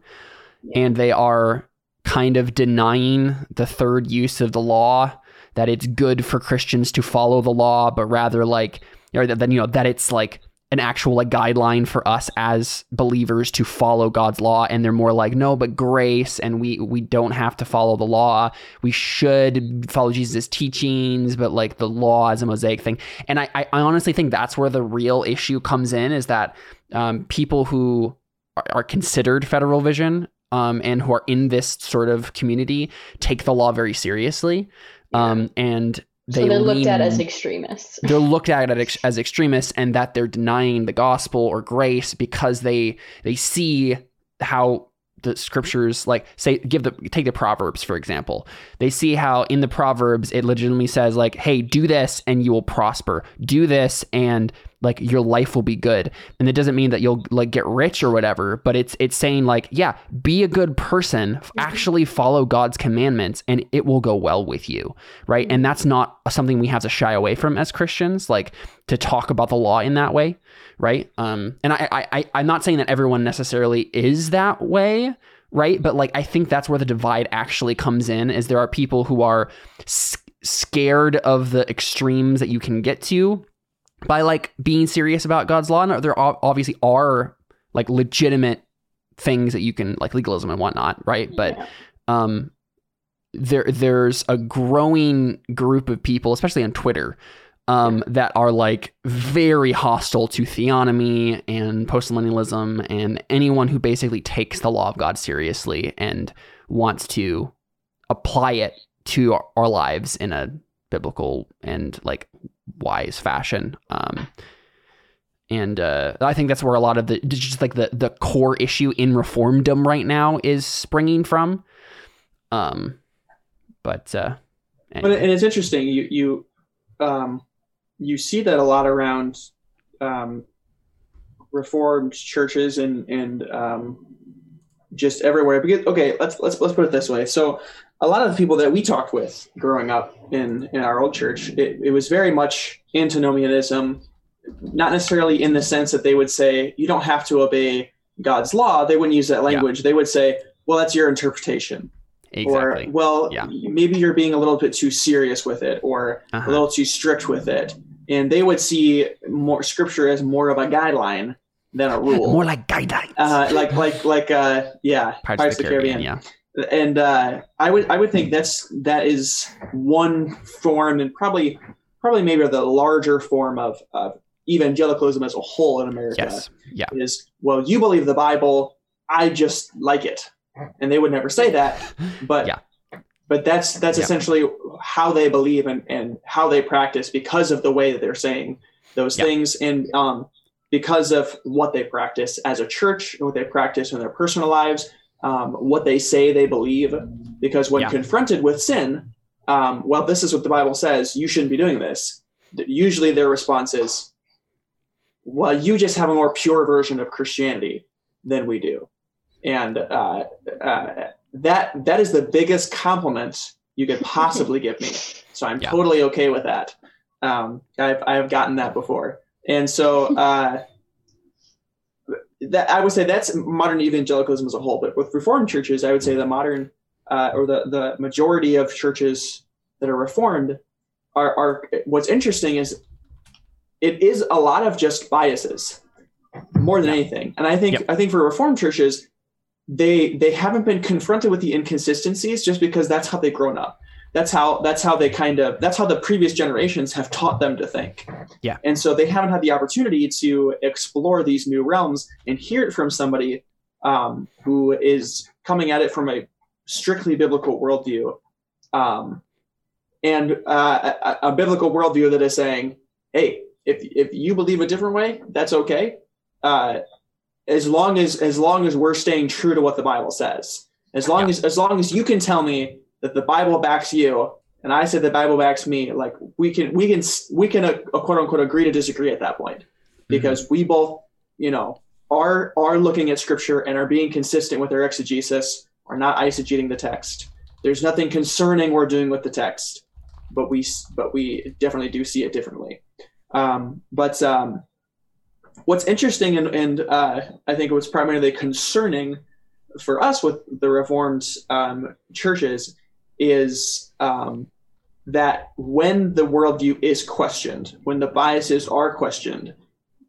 and they are kind of denying the third use of the law that it's good for Christians to follow the law but rather like or that then you know that it's like an actual like guideline for us as believers to follow God's law. And they're more like no but grace and we we don't have to follow the law. We should follow Jesus' teachings but like the law is a mosaic thing. And I I I honestly think that's where the real issue comes in is that um, people who are, are considered federal vision um, and who are in this sort of community take the law very seriously. Um, and they so they're looked at as extremists. *laughs* they're looked at as extremists and that they're denying the gospel or grace because they they see how the scriptures like say give the take the proverbs for example they see how in the proverbs it legitimately says like hey do this and you will prosper do this and like your life will be good. And it doesn't mean that you'll like get rich or whatever but it's it's saying like yeah be a good person actually follow god's commandments and it will go well with you right? And that's not something we have to shy away from as christians like to talk about the law in that way right? Um and i i, I i'm not saying that everyone necessarily is that way right? But like i think that's where the divide actually comes in is there are people who are s- scared of the extremes that you can get to by like being serious about God's law. And there ob- obviously are like legitimate things that you can like legalism and whatnot, right? But Yeah. um, there there's a growing group of people, especially on Twitter, um, that are like very hostile to theonomy and postmillennialism and anyone who basically takes the law of God seriously and wants to apply it to our, our lives in a biblical and like wise fashion. Um, and uh, I think that's where a lot of the just like the the core issue in reformdom right now is springing from. Um, but uh, But and it's interesting. You you um, you see that a lot around um, reformed churches and and um, just everywhere. Because okay, let's let's let's put it this way. So a lot of the people that we talked with growing up in in our old church, it, it was very much antinomianism. Not necessarily in the sense that they would say you don't have to obey God's law. They wouldn't use that language. They would say, "Well, that's your interpretation." exactly. Or, well, Yeah. maybe you're being a little bit too serious with it or a Uh-huh. little too strict with it. And they would see more scripture as more of a guideline than a rule. More like guidelines. uh, like, like, like, uh, yeah, Pirates, of the Caribbean, yeah. And uh, I would, I would think that's that is one form, and probably, probably maybe the larger form of, of evangelicalism as a whole in America Yes. Yeah. is well, you believe the Bible, I just like it, and they would never say that, but Yeah. but that's that's Yeah. essentially how they believe and, and how they practice because of the way that they're saying those Yeah. things and um, because of what they practice as a church, and what they practice in their personal lives, um, what they say they believe. Because when Yeah. confronted with sin, um, well, this is what the Bible says. You shouldn't be doing this. Usually, their response is, "Well, you just have a more pure version of Christianity than we do," and uh, uh, that that is the biggest compliment you could possibly give me. So I'm *laughs* Yeah. totally okay with that. Um, I've I've gotten that before, and so uh, that I would say that's modern evangelicalism as a whole. But with Reformed churches, I would say the modern uh, or the the majority of churches that are Reformed are are what's interesting is it is a lot of just biases more than anything. And I think Yep. I think for Reformed churches, they they haven't been confronted with the inconsistencies just because that's how they've grown up. That's how that's how they kind of that's how the previous generations have taught them to think. Yeah. And so they haven't had the opportunity to explore these new realms and hear it from somebody um, who is coming at it from a strictly biblical worldview, um, and uh, a, a biblical worldview that is saying, "Hey, if if you believe a different way, that's okay, uh, as long as as long as we're staying true to what the Bible says. As long Yeah. as as long as you can tell me that the Bible backs you." And I said the Bible backs me. Like we can, we can, we can, uh, quote unquote, agree to disagree at that point, because we both, you know, are are looking at Scripture and are being consistent with our exegesis, are not eisegeting the text. There's nothing concerning we're doing with the text, but we but we definitely do see it differently. Um, but um, what's interesting and, and uh, I think what's primarily concerning for us with the Reformed um, churches is um, that when the worldview is questioned, when the biases are questioned,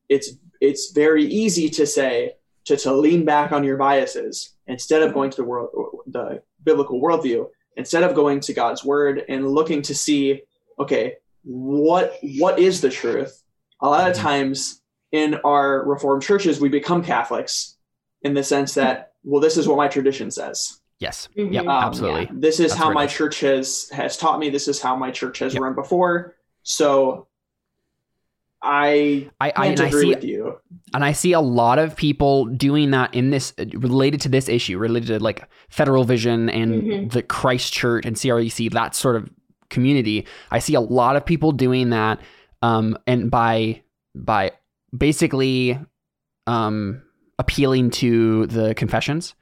it's it's very easy to say to, to lean back on your biases instead of going to the world the biblical worldview, instead of going to God's word and looking to see, okay, what what is the truth? A lot of times in our reformed churches we become Catholics in the sense that, well, this is what my tradition says. Yes. Mhm. Yep. Um, absolutely. This is That's how where my church has has taught me. This is how my church has Yep. run before. So I I, I, can't and I agree see with you. and I see a lot of people doing that in this related to this issue, related to like Federal Vision and Mhm. the Christ Church and CREC, that sort of community. I see a lot of people doing that, um, and by by basically um, appealing to the confessions,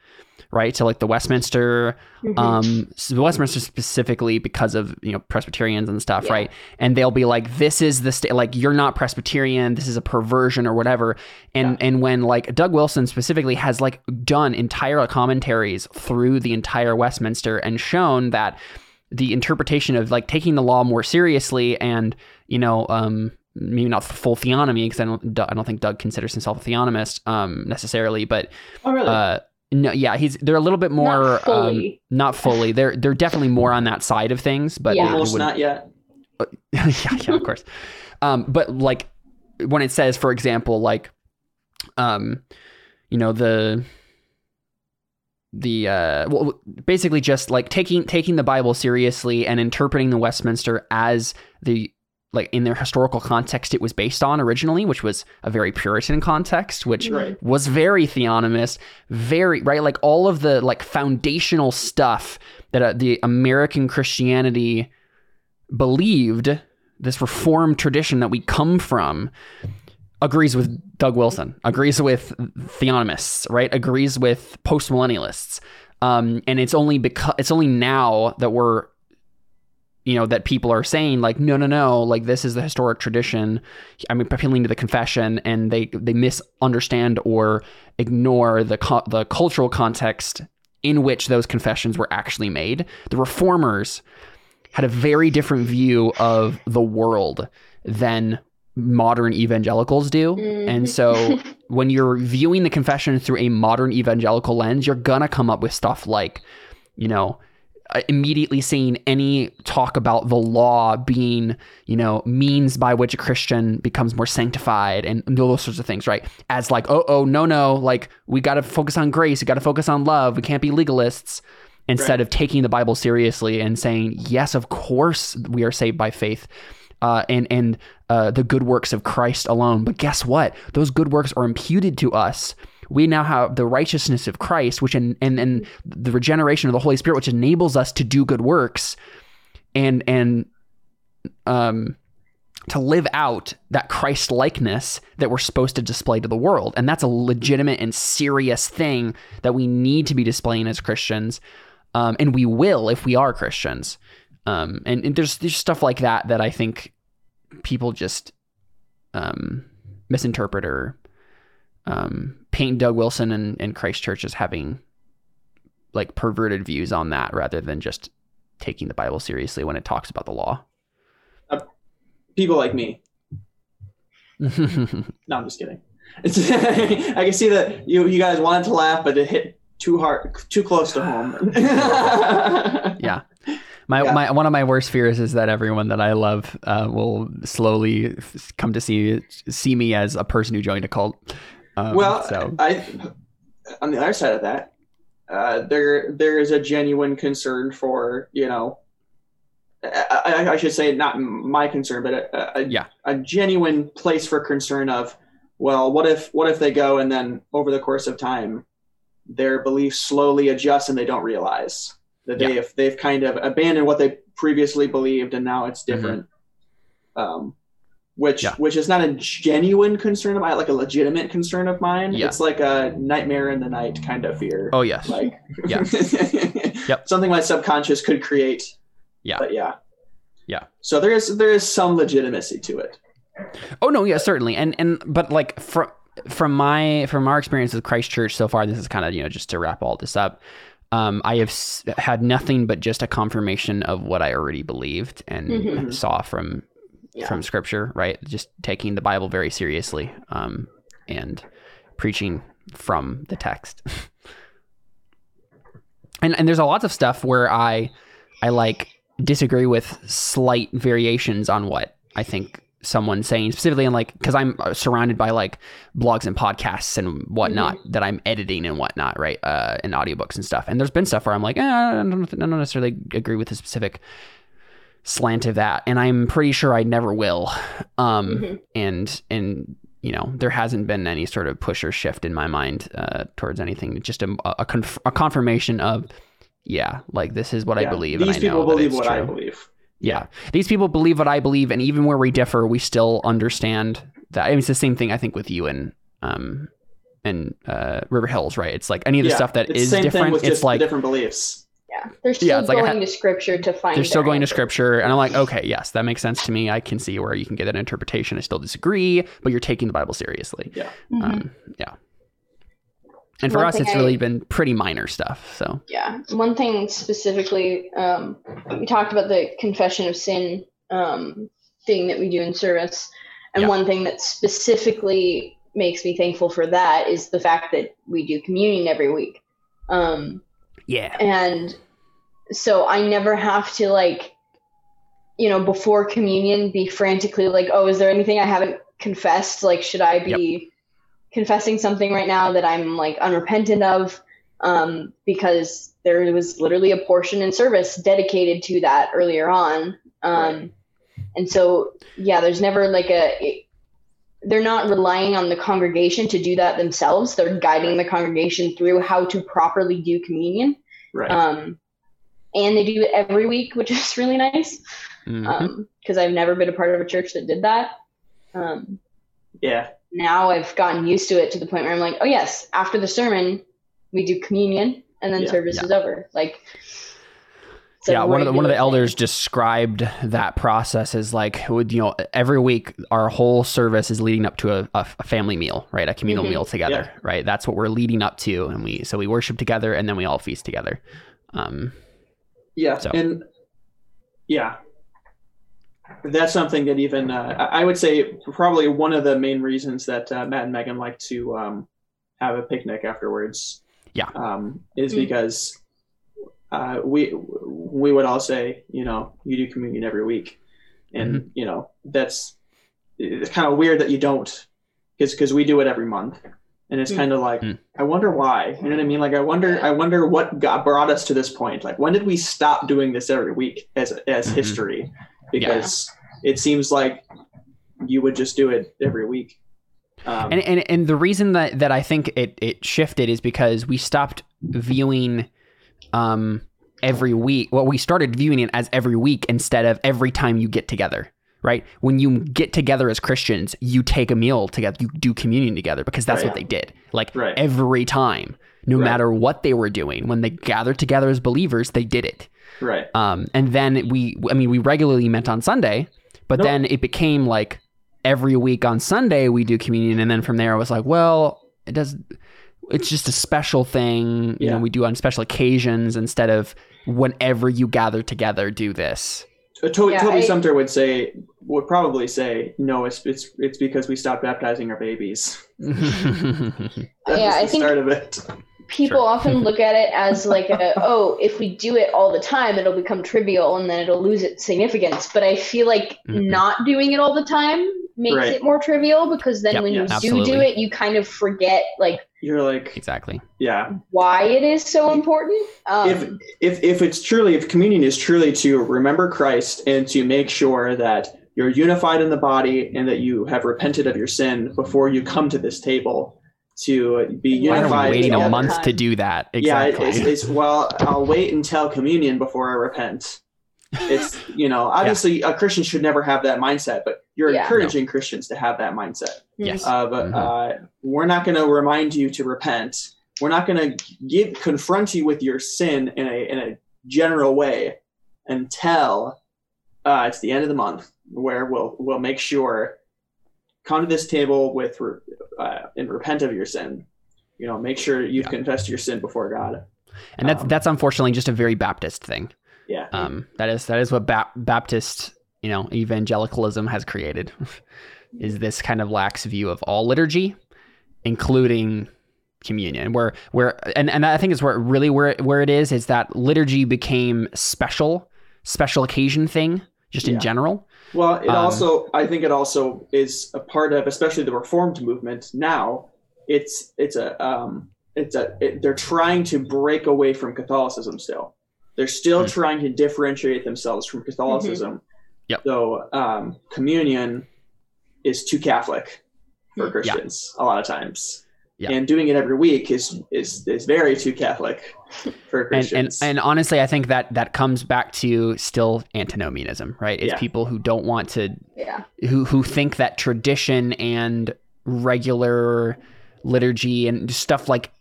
right? To like the Westminster, Mhm. um so the westminster specifically because of you know presbyterians and stuff Yeah. right and they'll be like this is the state like you're not presbyterian this is a perversion or whatever and and when like doug wilson specifically has like done entire commentaries through the entire westminster and shown that the interpretation of like taking the law more seriously and you know um maybe not full theonomy because I don't I don't think Doug considers himself a theonomist um necessarily but Oh, really? uh no yeah he's they're a little bit more Not fully. um not fully they're they're definitely more on that side of things but Yeah. they- they Almost wouldn't- not yet. *laughs* yeah, yeah, of course. Um, but like when it says, for example, like, um, you know, the the uh, well, basically just like taking taking the Bible seriously and interpreting the Westminster as the like in their historical context it was based on originally, which was a very Puritan context, which Right. was very theonomist, very right, like all of the like foundational stuff that uh, the American Christianity believed, this reformed tradition that we come from, agrees with Doug Wilson, agrees with theonomists, right? Agrees with postmillennialists, um, and it's only because it's only now that we're you know that people are saying like no no no like this is the historic tradition. I mean appealing to the confession and they they misunderstand or ignore the co- the cultural context in which those confessions were actually made. The reformers had a very different view of the world than modern evangelicals do. And Mhm. so *laughs* when you're viewing the confession through a modern evangelical lens you're gonna come up with stuff like you know immediately seeing any talk about the law being, you know, means by which a Christian becomes more sanctified and, those sorts of things, right? As like, oh, oh, no, no, like we got to focus on grace, we got to focus on love, we can't be legalists. Instead Right. of taking the Bible seriously and saying, yes, of course we are saved by faith. Uh, and and uh, the good works of Christ alone. But guess what? Those good works are imputed to us. We now have the righteousness of Christ, which and and and the regeneration of the Holy Spirit, which enables us to do good works, and and um to live out that Christ likeness that we're supposed to display to the world. And that's a legitimate and serious thing that we need to be displaying as Christians. Um, and we will if we are Christians. Um, and, and there's there's stuff like that that I think people just um, misinterpret or um, paint Doug Wilson and, and Christ Church as having like perverted views on that rather than just taking the Bible seriously when it talks about the law. People like me. *laughs* No, I'm just kidding. *laughs* I can see that you you guys wanted to laugh, but it hit too hard, too close to home. *laughs* yeah. My, Yeah. my one of my worst fears is that everyone that I love uh, will slowly f- come to see see me as a person who joined a cult. Um, well, so I on the other side of that, uh, there there is a genuine concern for you know, I, I, should say not my concern, but a, a, Yeah. a genuine place for concern of, well, what if what if they go and then over the course of time, their beliefs slowly adjust and they don't realize that they have they've kind of abandoned what they previously believed and now it's different. Um, which Yeah. which is not a genuine concern of mine, like a legitimate concern of mine. Yeah. It's like a nightmare in the night kind of fear. oh yes, Like Yeah. *laughs* Yep. something my subconscious could create. Yeah. But yeah. Yeah. So there is there is some legitimacy to it. Oh no, yeah, certainly. And and but like from from my from our experience with Christ Church so far, this is kind of you know just to wrap all this up. Um, I have s- had nothing but just a confirmation of what I already believed and Mhm. saw from Yeah. from Scripture. Right, just taking the Bible very seriously um, and preaching from the text. *laughs* and and there's a lots of stuff where I I like disagree with slight variations on what I think someone's saying specifically in like because I'm uh, surrounded by like blogs and podcasts and whatnot that I'm editing and whatnot right uh and audiobooks and stuff and there's been stuff where I'm like eh, I, don't, I don't necessarily agree with the specific slant of that and I'm pretty sure I never will um Mhm. and and you know there hasn't been any sort of push or shift in my mind uh towards anything just a a, conf- a confirmation of yeah like this is what I believe These and I people know believe what I believe. Yeah. These people believe what I believe, and even where we differ, we still understand that. I mean, it's the same thing I think with you and um and uh River Hills, right? It's like any of the Yeah, stuff that it's is the same thing different, it's just like different beliefs. Yeah, they're still Yeah, it's like I going to scripture to find. It. They're still their going to scripture, and I'm like, okay, yes, that makes sense to me. I can see where you can get that interpretation. I still disagree, but you're taking the Bible seriously. Yeah. Mhm. Um, yeah. And for One us, thing it's I- really been pretty minor stuff. So Yeah. One thing specifically, um, we talked about the confession of sin um, thing that we do in service. And Yeah. one thing that specifically makes me thankful for that is the fact that we do communion every week. Um, yeah, and so I never have to, like, you know, before communion be frantically like, oh, is there anything I haven't confessed? Like, should I be confessing something right now that I'm like unrepentant of? Um, because there was literally a portion in service dedicated to that earlier on. Um, and so, yeah, there's never like a, it- they're not relying on the congregation to do that themselves. They're guiding the congregation through how to properly do communion. Right. Um, and they do it every week, which *laughs* is really nice because I've never been a part of a church that did that. Um, yeah. now I've gotten used to it to the point where I'm like, oh yes, after the sermon, we do communion, and then Yeah, service yeah. is over. Like, it's a yeah, one of the one of the elders thing. described that process as like would you know every week our whole service is leading up to a, a, a family meal, right? A communal Mhm. meal together, right? That's what we're leading up to, and we so we worship together and then we all feast together. Um, Yeah, So- and yeah, that's something that even uh, I I would say probably one of the main reasons that uh, Matt and Megan like to um, have a picnic afterwards. Yeah. um, is Mm. because uh, we we would all say, you know, you do communion every week, and Mm-hmm. you know that's it's kind of weird that you don't, because because we do it every month, and it's Mm. kind of like Mm. I wonder why. You know what I mean? Like I wonder, I wonder what got brought us to this point. Like when did we stop doing this every week as as Mhm. history? Because it seems like you would just do it every week. Um, and, and and the reason that that I think it it shifted is because we stopped viewing um every week well we started viewing it as every week instead of every time you get together right when you get together as christians you take a meal together you do communion together because that's Right. what they did like Right. every time no Right. matter what they were doing when they gathered together as believers they did it right. um, and then we, I mean, we regularly met on Sunday, but then it became like every week on Sunday we do communion, and then from there I was like, well, it does. it's just a special thing. You Yeah. know, we do on special occasions instead of whenever you gather together, do this. Uh, Toby, Yeah, Toby I- Sumpter would say would probably say no. It's it's it's because we stopped baptizing our babies. *laughs* That Yeah, was I think- start of it. people Sure. often look at it as like a *laughs* oh if we do it all the time it'll become trivial and then it'll lose its significance but i feel like Mhm. not doing it all the time makes Right. it more trivial because then Yep, when yeah, you do do it you kind of forget like You're like, exactly. yeah. why it is so important um, if if if it's truly if communion is truly to remember Christ and to make sure that you're unified in the body and that you have repented of your sin before you come to this table to be Why Why are unified. we waiting a together. month to do that? Yeah, it- it's, it's well, I'll wait until communion before I repent. It's you know, obviously a Christian should never have that mindset, but you're Yeah. encouraging Christians to have that mindset. yes. Uh, but Mhm. uh, we're not going to remind you to repent. We're not going to give confront you with your sin in a in a general way until uh, it's the end of the month, where we'll we'll make sure come to this table with uh, and repent of your sin. You know, make sure you've Yeah. confessed your sin before God. and that's um, that's unfortunately just a very Baptist thing. Yeah. Um, that is that is what ba- Baptist, you know, evangelicalism has created, *laughs* is this kind of lax view of all liturgy, including communion. Where where and, and I think is where really where where it is is that liturgy became special, special occasion thing just in Yeah. general. Well, it Um, also, I think it also is a part of, especially the Reformed movement now. It's it's a um, it's a it, they're trying to break away from Catholicism still. They're still Hmm. trying to differentiate themselves from Catholicism. Yep. So um, communion is too Catholic for Christians a lot of times. Yeah. And doing it every week is is is very too Catholic for And, and Christians. and honestly, I think that that comes back to still antinomianism, right? It's Yeah. people who don't want to yeah who who think that tradition and regular liturgy and stuff like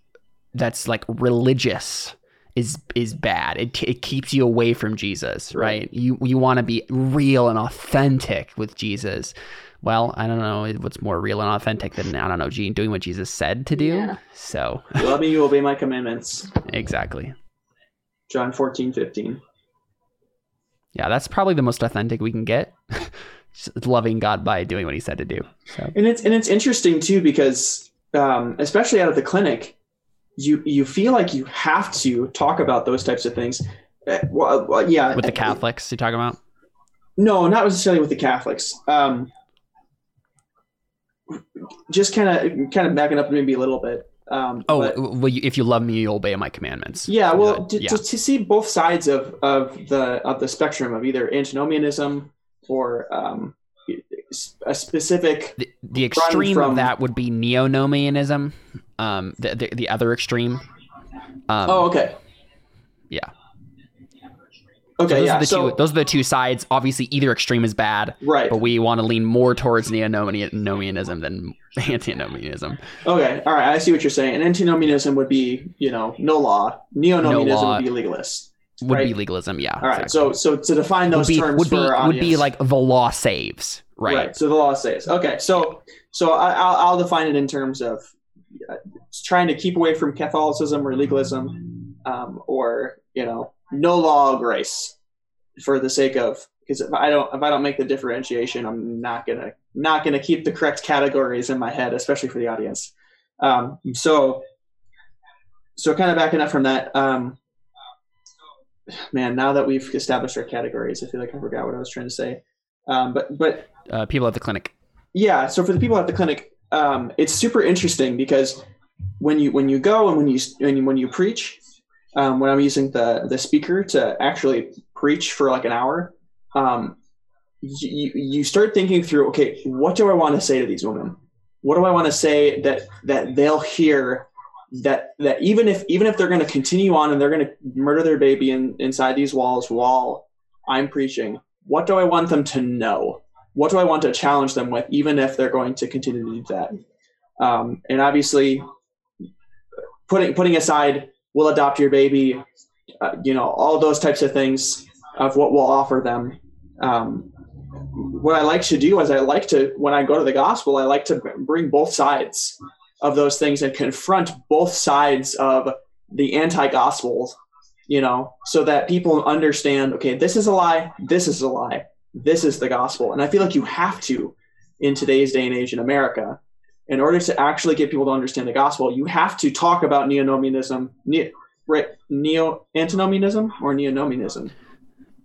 that's like religious is is bad. It it keeps you away from Jesus, right? Right. You you want to be real and authentic with Jesus. Well, I don't know what's more real and authentic than I don't know, Gene doing what Jesus said to do. Yeah. So *laughs* love me, you obey my commandments. exactly. John 14, 15. Yeah, that's probably the most authentic we can get. *laughs* Loving God by doing what He said to do. So And it's and it's interesting too because um, especially out of the clinic, you you feel like you have to talk about those types of things. Uh, well, well, yeah, with the Catholics, you talking about? No, not necessarily with the Catholics. Um, just kind of kind of backing up maybe a little bit. Um, Oh, but- well, you, if you love me, you obey my commandments. yeah. Well, Uh, to, yeah. to, to see both sides of, of the of the spectrum of either antinomianism or um, a specific The, the extreme from- of that would be neonomianism. Um, the, the the other extreme. Um, oh, okay. yeah. Okay, So those yeah. are the so, two. Those are the two sides. Obviously, either extreme is bad, right. but we want to lean more towards neonomianism than *laughs* antinomianism. Okay, all right. I see what you're saying. And antinomianism would be, you know, no law. Neonomianism No law. would be legalist. Would be legalism. Yeah. All right. exactly. So, so to define would those be terms would be would be like the law saves, right? right. So the law says. Okay. So, so I, I'll, I'll define it in terms of trying to keep away from Catholicism or legalism, um, or you know, no law, grace, for the sake of because if I don't if I don't make the differentiation, I'm not gonna not gonna keep the correct categories in my head, especially for the audience. Um, so, so kind of backing up from that. Um, man, now that we've established our categories, I feel like I forgot what I was trying to say. Um, but but Uh, people at the clinic. yeah so for the people at the clinic um, it's super interesting because when you when you go and when you you, when you preach um, when i'm using the the speaker to actually preach for like an hour um, you, you start thinking through okay what do i want to say to these women? What do i want to say that that they'll hear that that even if even if they're going to continue on and they're going to murder their baby in, inside these walls while i'm preaching what do i want them to know what do I want to challenge them with, even if they're going to continue to do that? Um, and obviously, putting putting aside, we'll adopt your baby, uh, you know, all those types of things of what we'll offer them. Um, what I like to do is I like to, when I go to the gospel, I like to bring both sides of those things and confront both sides of the anti-gospel, you know, so that people understand, okay, this is a lie, this is a lie, this is the gospel. And I feel like you have to in today's day and age in America. In order to actually get people to understand the gospel, you have to talk about neonomianism, ne- right, neo antinomianism or neonomianism.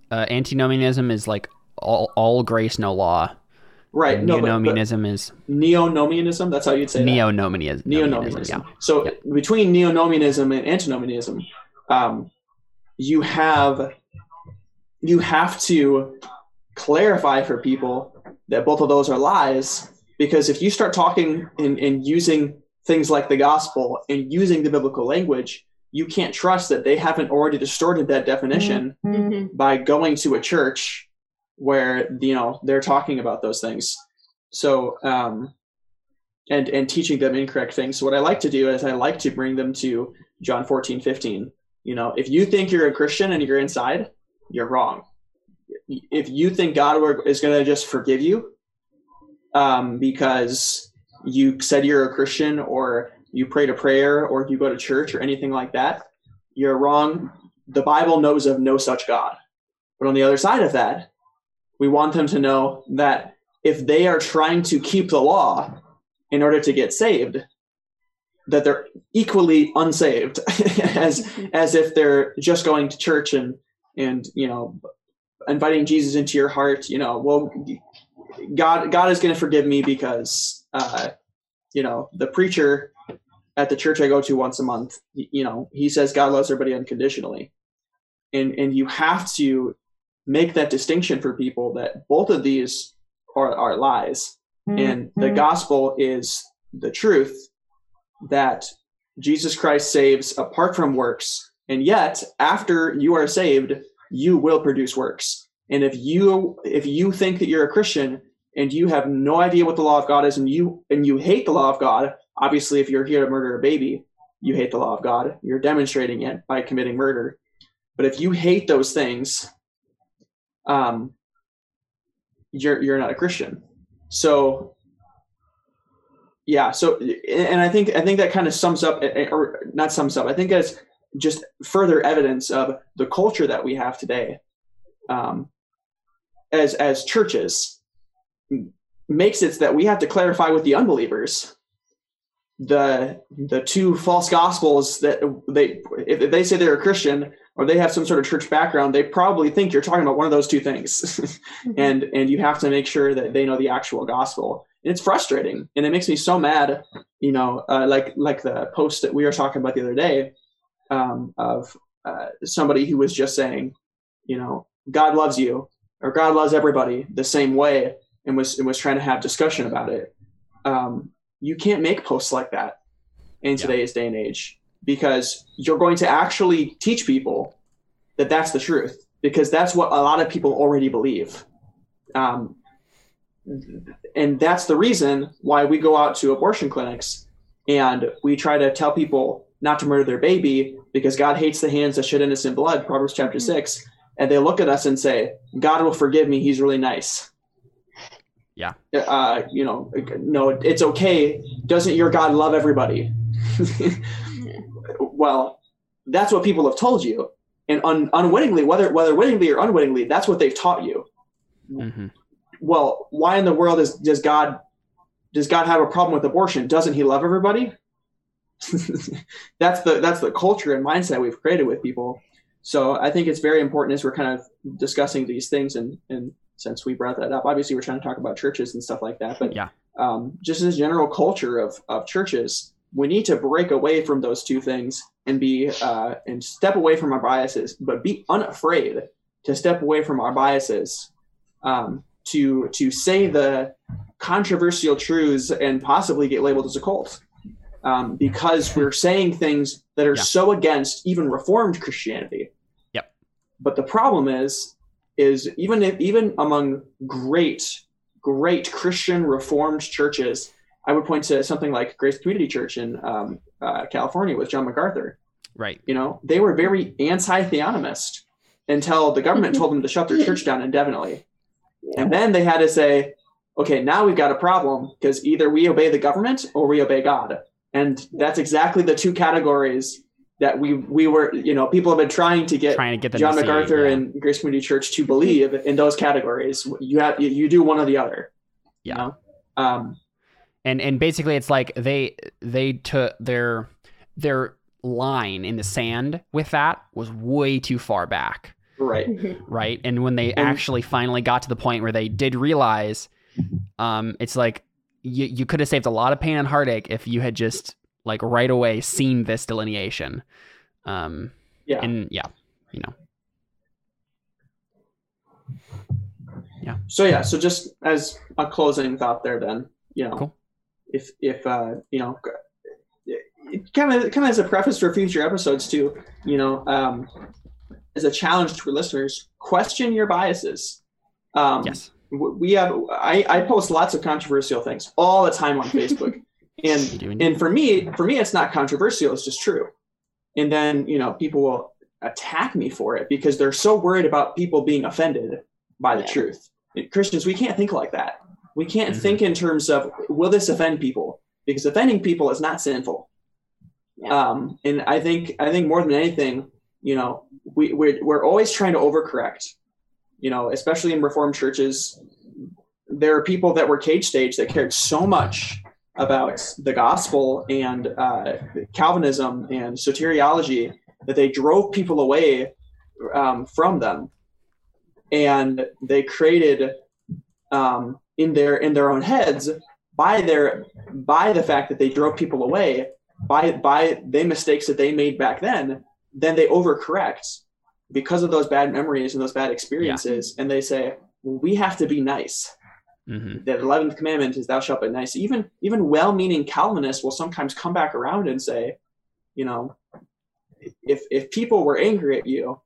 Uh, antinomianism is like all, all grace, no law. Right. And No, but, but neonomianism is neonomianism, that's how you'd say neonomianism. neonomianism. Yeah. So Yeah. between neonomianism and antinomianism, um, you have you have to clarify for people that both of those are lies because if you start talking and, and using things like the gospel and using the biblical language, you can't trust that they haven't already distorted that definition Mhm. by going to a church where you know they're talking about those things. So um and and teaching them incorrect things. So what i like to do is i like to bring them to john 14 15 you know if you think you're a christian and you're inside you're wrong if you think god is going to just forgive you um because you said you're a christian or you prayed a prayer or you go to church or anything like that you're wrong. The bible knows of no such god. But on the other side of that we want them to know that if they are trying to keep the law in order to get saved, that they're equally unsaved *laughs* as as if they're just going to church and and you know inviting Jesus into your heart. You know, well, God God is going to forgive me because uh, you know the preacher at the church I go to once a month. You know, he says God loves everybody unconditionally, and and you have to make that distinction for people that both of these are, are lies and the gospel is the truth that jesus christ saves apart from works and yet after you are saved you will produce works and if you if you think that you're a christian and you have no idea what the law of god is and you and you hate the law of god obviously if you're here to murder a baby you hate the law of god you're demonstrating it by committing murder but if you hate those things um, you're you're not a Christian. So yeah, so and I think I think that kind of sums up or not sums up. I think as just further evidence of the culture that we have today um, as as churches makes it that we have to clarify with the unbelievers the the two false gospels that they if they say they're a Christian or they have some sort of church background, they probably think you're talking about one of those two things. *laughs* and and you have to make sure that they know the actual gospel. And it's frustrating, and it makes me so mad. You know, uh, like like the post that we were talking about the other day um, of uh, somebody who was just saying, you know, God loves you or God loves everybody the same way, and was and was trying to have discussion about it. Um, you can't make posts like that in Yeah. today's day and age because you're going to actually teach people that that's the truth because that's what a lot of people already believe um, and that's the reason why we go out to abortion clinics and we try to tell people not to murder their baby because god hates the hands that shed innocent blood proverbs chapter 6 and they look at us and say god will forgive me. He's really nice. Yeah. uh, you know no it's okay. Doesn't your god love everybody? *laughs* Well that's what people have told you. And un- unwittingly whether whether wittingly or unwittingly that's what they've taught you. Hmm well why in the world is does god does god have a problem with abortion? Doesn't he love everybody *laughs* that's the that's the culture and mindset we've created with people so i think it's very important as we're kind of discussing these things and and since we brought that up obviously we're trying to talk about churches and stuff like that but Yeah. um, just as general culture of of churches we need to break away from those two things and be uh, and step away from our biases but be unafraid to step away from our biases um, to to say the controversial truths and possibly get labeled as a cult um, because we're saying things that are Yeah. so against even reformed christianity Yep. but the problem is is even if even among great great christian reformed churches i would point to something like grace community church in um, uh, california with john macarthur Right. you know they were very anti-theonomist until the government told them to shut their *laughs* church down indefinitely and then they had to say okay now we've got a problem because either we obey the government or we obey god and that's exactly the two categories that we we were you know people have been trying to get Trying to get John MacArthur yeah. and Grace Community Church to believe in those categories. You have you, you do one or the other. you Yeah. know? Um, and and basically it's like they they took their their line in the sand with that was way too far back right. right and when they And- actually finally got to the point where they did realize um it's like you you could have saved a lot of pain and heartache if you had just like right away seen this delineation um Yeah. and yeah you know Yeah. so yeah. So just as a closing thought there, then you know, Cool. if if uh, you know, kind of kind of as a preface for future episodes too, you know, um, as a challenge to our listeners, question your biases. Um, yes we have I, I post lots of controversial things all the time on *laughs* Facebook, and and for me for me it's not controversial it's just true. And then you know people will attack me for it because they're so worried about people being offended by the Yeah. truth. Christians we can't think like that. We can't Mhm. think in terms of will this offend people? Because offending people is not sinful. Yeah. um, and i think i think more than anything you know we, we're, we're always trying to overcorrect you know especially in reformed churches there are people that were cage stage that cared so much about the gospel and uh, Calvinism and soteriology that they drove people away um, from them, and they created um, in their in their own heads by their by the fact that they drove people away by by the mistakes that they made back then. Then they overcorrect because of those bad memories and those bad experiences, and they say, well, "We have to be nice." Mhm. the eleventh commandment is thou shalt be nice. Even even well-meaning Calvinists will sometimes come back around and say, you know, if if people were angry at you,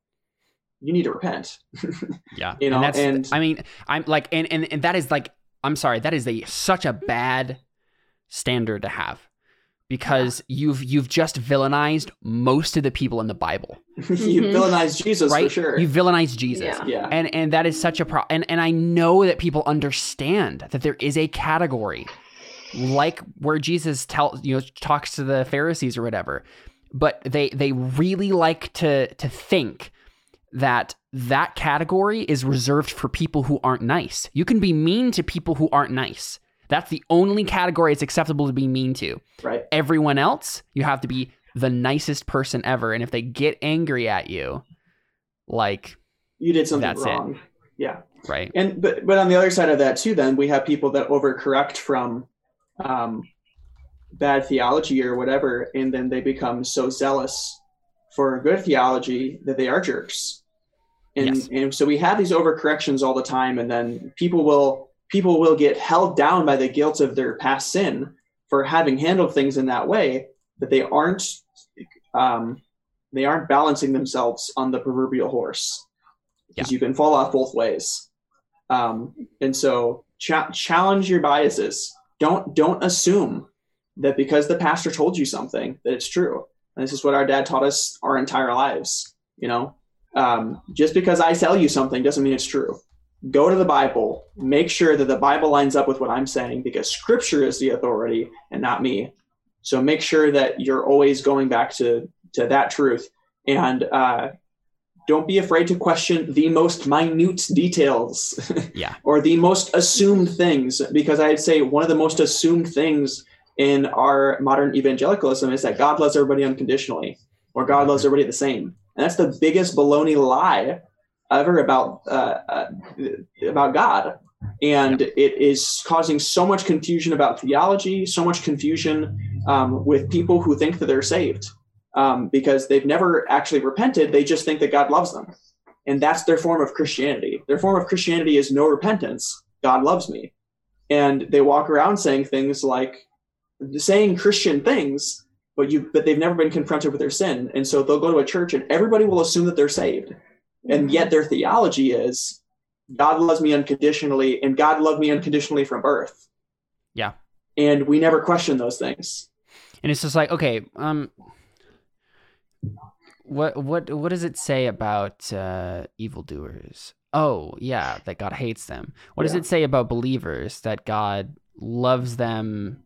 you need to repent. *laughs* Yeah, *laughs* You know, and that's and- I mean, I'm like, and and and that is like, I'm sorry, that is a such a bad standard to have because you've you've just villainized most of the people in the Bible, *laughs* you Mhm. villainize Jesus right? for sure. You villainized Jesus. Yeah. yeah. And and that is such a pro and, and I know that people understand that there is a category like where Jesus tell you know talks to the Pharisees or whatever. But they they really like to to think that that category is reserved for people who aren't nice. You can be mean to people who aren't nice. That's the only category it's acceptable to be mean to. right. Everyone else, you have to be the nicest person ever. And if they get angry at you, like, You did something That's it. wrong. Yeah. right? And but but on the other side of that too, then we have people that overcorrect from um, bad theology or whatever, and then they become so zealous for good theology that they are jerks. And Yes. and so we have these overcorrections all the time, and then people will people will get held down by the guilt of their past sin for having handled things in that way that they aren't um, they aren't balancing themselves on the proverbial horse because you can fall off both ways. Um, and so cha- challenge your biases. Don't don't assume that because the pastor told you something that it's true. And this is what our dad taught us our entire lives. You know, um, just because I tell you something doesn't mean it's true. Go to the Bible. Make sure that the Bible lines up with what I'm saying because Scripture is the authority and not me. So make sure that you're always going back to to that truth and uh, don't be afraid to question the most minute details *laughs* Yeah. or the most assumed things because i'd say one of the most assumed things in our modern evangelicalism is that god loves everybody unconditionally or god loves everybody the same and that's the biggest baloney lie ever about uh, uh, about god and it is causing so much confusion about theology so much confusion um, with people who think that they're saved um, because they've never actually repented. They just think that God loves them. And that's their form of Christianity. Their form of Christianity is no repentance. God loves me. And they walk around saying things like saying Christian things, but you but they've never been confronted with their sin. And so they'll go to a church and everybody will assume that they're saved. And yet their theology is God loves me unconditionally and God loved me unconditionally from birth. Yeah. And we never question those things. And it's just like, okay, um, what what what does it say about uh, evildoers? Oh, yeah, that God hates them. What does it say about believers that God loves them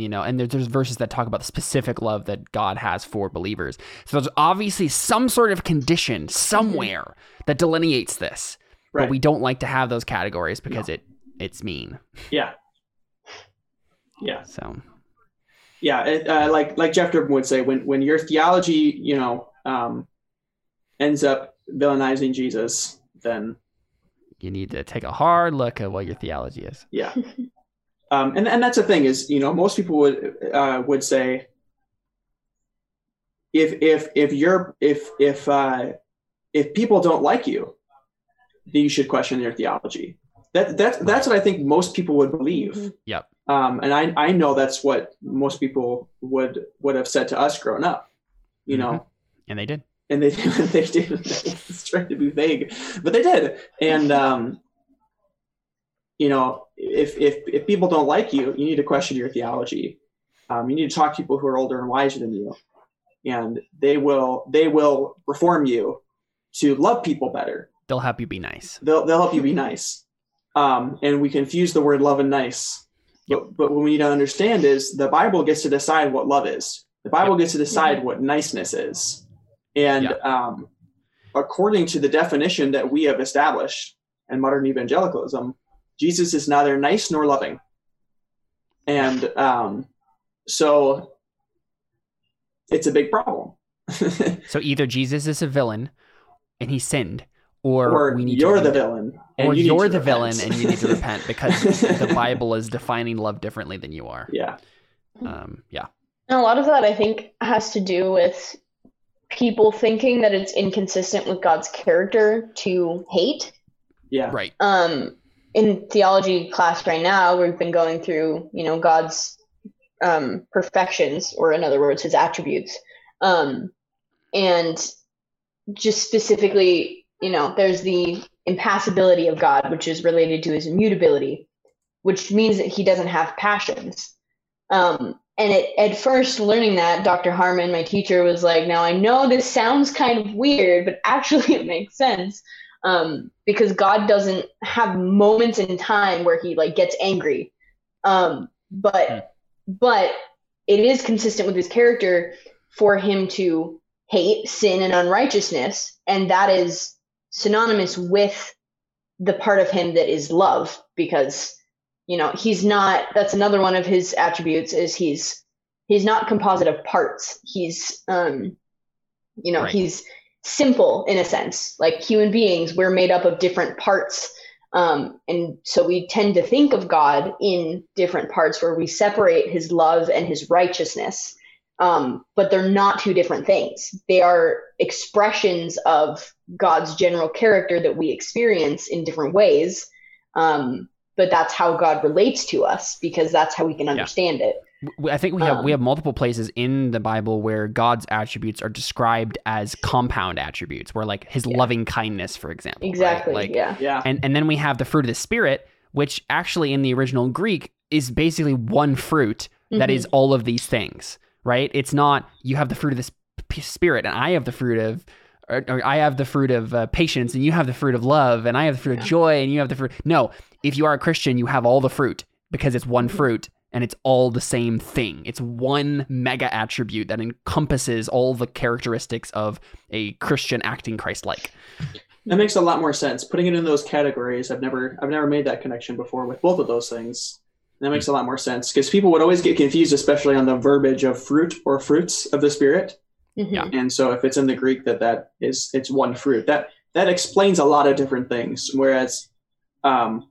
you know, and there's, there's verses that talk about the specific love that God has for believers. So there's obviously some sort of condition somewhere that delineates this, Right. but we don't like to have those categories because it it's mean. yeah. Yeah. So yeah, it, uh, like like Jeff Durbin would say, when when your theology, you know, um, ends up villainizing Jesus, then you need to take a hard look at what your theology is. yeah, *laughs* um, and and that's the thing is, you know, most people would uh, would say, if if if you're if if uh, if people don't like you, then you should question your theology. That that's that's what I think most people would believe. Mhm. Yep. Um, and I I know that's what most people would would have said to us growing up. You know, And they did. and they *laughs* they did. it's trying to be vague, but they did. And um, you know, if if if people don't like you, you need to question your theology. Um, you need to talk to people who are older and wiser than you, and they will they will reform you to love people better. They'll help you be nice. They'll they'll help you be nice. Um, and we confuse the word love and nice. But, but what we need to understand is the Bible gets to decide what love is. The Bible gets to decide what niceness is. And um, according to the definition that we have established in modern evangelicalism, Jesus is neither nice nor loving. And um, so it's a big problem. *laughs* So either Jesus is a villain and he sinned, or, or we need you're to the villain. and or you you're the repent. villain and you need to repent because *laughs* the Bible is defining love differently than you are. Yeah. Um, yeah. And a lot of that, I think, has to do with people thinking that it's inconsistent with God's character to hate. Yeah. Right. Um, in theology class right now, we've been going through, you know, God's um, perfections, or in other words, his attributes. Um, and just specifically, you know, there's the impassibility of God, which is related to his immutability, which means that he doesn't have passions. Um, and it, at first, learning that, Dr. Harmon, my teacher, was like, Now I know this sounds kind of weird, but actually *laughs* it makes sense um, because God doesn't have moments in time where he like gets angry. Um, but Hmm. but it is consistent with his character for him to hate sin and unrighteousness, and that is synonymous with the part of him that is love because you know he's not that's another one of his attributes is he's he's not composite of parts he's um you know Right. he's simple in a sense. Like human beings we're made up of different parts. Um, and so we tend to think of god in different parts where we separate his love and his righteousness. Um, but they're not two different things. They are expressions of god's general character that we experience in different ways. Um, but that's how god relates to us because that's how we can understand it. W- I think we have we Um, have multiple places in the Bible where God's attributes are described as compound attributes, where like His Yeah. loving kindness, for example. right? exactly Like, yeah Yeah. and and then we have the fruit of the spirit, which actually in the original Greek is basically one fruit that Mhm. is all of these things, right? It's not you have the fruit of the sp- spirit and I have the fruit of or, or I have the fruit of uh, patience and you have the fruit of love and I have the fruit of joy and you have the fruit. No, if you are a Christian, you have all the fruit because it's one Mhm. fruit and it's all the same thing. It's one mega attribute that encompasses all the characteristics of a Christian acting Christ-like. That makes a lot more sense. Putting it in those categories, I've never I've never made that connection before with both of those things. That makes a lot more sense because people would always get confused, especially on the verbiage of fruit or fruits of the spirit. Mhm. Yeah. And so, if it's in the Greek that that is it's one fruit, that that explains a lot of different things. Whereas, um,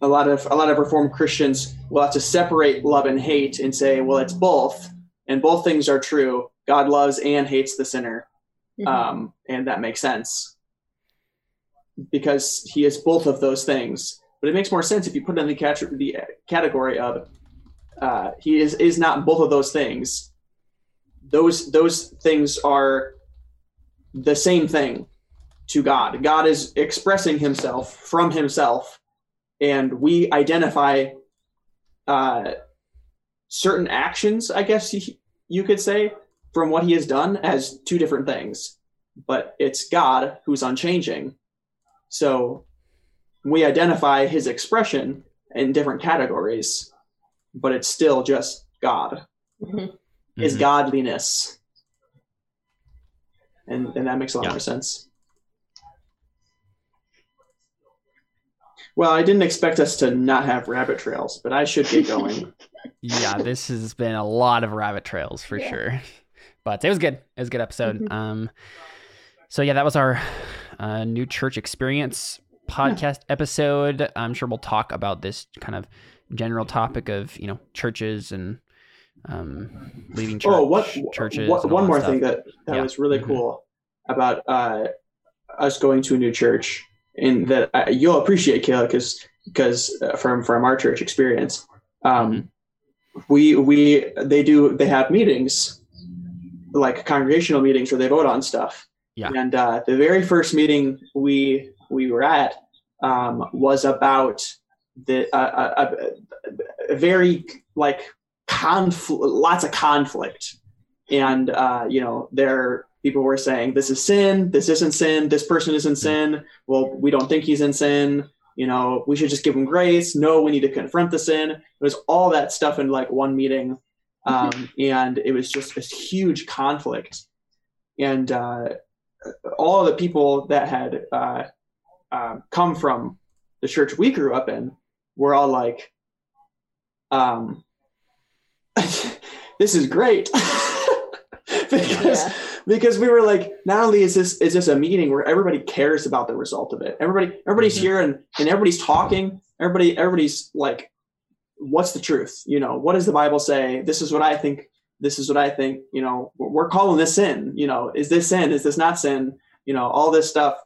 a lot of a lot of Reformed Christians will have to separate love and hate and say, well, it's both, and both things are true. God loves and hates the sinner Mhm. um, and that makes sense because he is both of those things. But it makes more sense if you put it in the, cat- the category of uh, he is is not both of those things. Those those things are the same thing to God. God is expressing Himself from Himself, and we identify uh, certain actions. I guess you, you could say from what He has done as two different things but it's God who's unchanging. So we identify his expression in different categories, but it's still just God. Mhm. Is Mhm. godliness, and and that makes a lot Yeah. more sense. Well, I didn't expect us to not have rabbit trails, but I should get going. *laughs* yeah, this has been a lot of rabbit trails for Yeah. sure. But it was good. It was a good episode. Mhm. Um, so yeah, that was our uh, new church experience podcast episode. I'm sure we'll talk about this kind of general topic of you know churches and um, leading church, oh, what churches. what- one more stuff. thing that that Yeah. was really Mhm. cool about uh, us going to a new church, and that uh, you'll appreciate, Kayla, because because uh, from from our church experience, um, we we they do they have meetings like congregational meetings where they vote on stuff. Yeah. And uh, the very first meeting we we were at um, was about the uh, a, a, a very like conflict, lots of conflict, and uh, you know there people were saying this is sin, this isn't sin, this person is in sin. Well, we don't think he's in sin. You know, we should just give him grace. No, we need to confront the sin. It was all that stuff in like one meeting, um, and it was just this huge conflict. And uh, all of the people that had uh, uh, come from the church we grew up in were all like, um, *laughs* "This is great," *laughs* because Yeah. Because we were like, not only is this is this a meeting where everybody cares about the result of it. Everybody everybody's Mhm. here and and everybody's talking. Everybody everybody's like, what's the truth? You know, what does the Bible say? This is what I think. This is what I think. You know, we're we're calling this sin. You know, is this sin? Is this not sin? You know, all this stuff.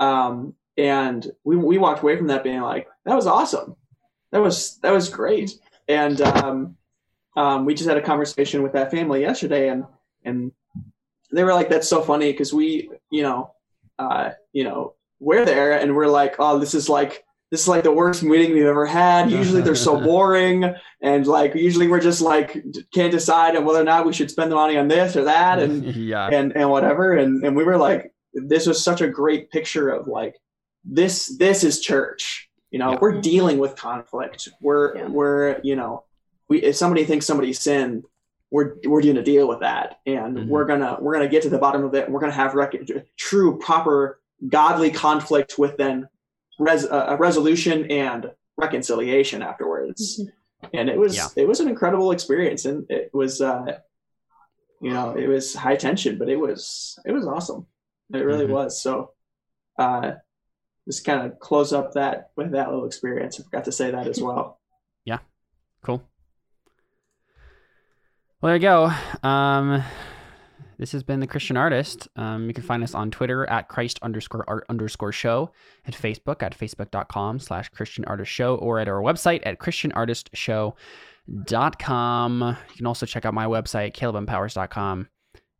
Um, and we we walked away from that being like, that was awesome. That was that was great. And um, um, we just had a conversation with that family yesterday, and and they were like, "That's so funny," because we, you know, uh, you know, we're there and we're like, "Oh, this is like this is like the worst meeting we've ever had." *laughs* Usually they're so boring, and like usually we're just like can't decide on whether or not we should spend the money on this or that, and *laughs* yeah, and and whatever. And and we were like, this was such a great picture of like this this is church. You know, Yeah. we're dealing with conflict. We're Yeah. we're you know, we if somebody thinks somebody's sin, we're we're going to deal with that, and Mhm. we're gonna we're gonna get to the bottom of it. We're gonna have rec- true proper godly conflict with then res- uh, a resolution and reconciliation afterwards. And it was Yeah. it was an incredible experience, and it was uh, you know it was high tension, but it was it was awesome. It really Mhm. was. So uh, just kind of close up that with that little experience. I forgot to say that as well. Yeah, cool. Well, there you go. Um, this has been the Christian Artist. Um, you can find us on Twitter at Christ underscore art underscore show, at Facebook at facebook.com slash Christian Artist Show, or at our website at christianartistshow.com. You can also check out my website, calebempowers.com.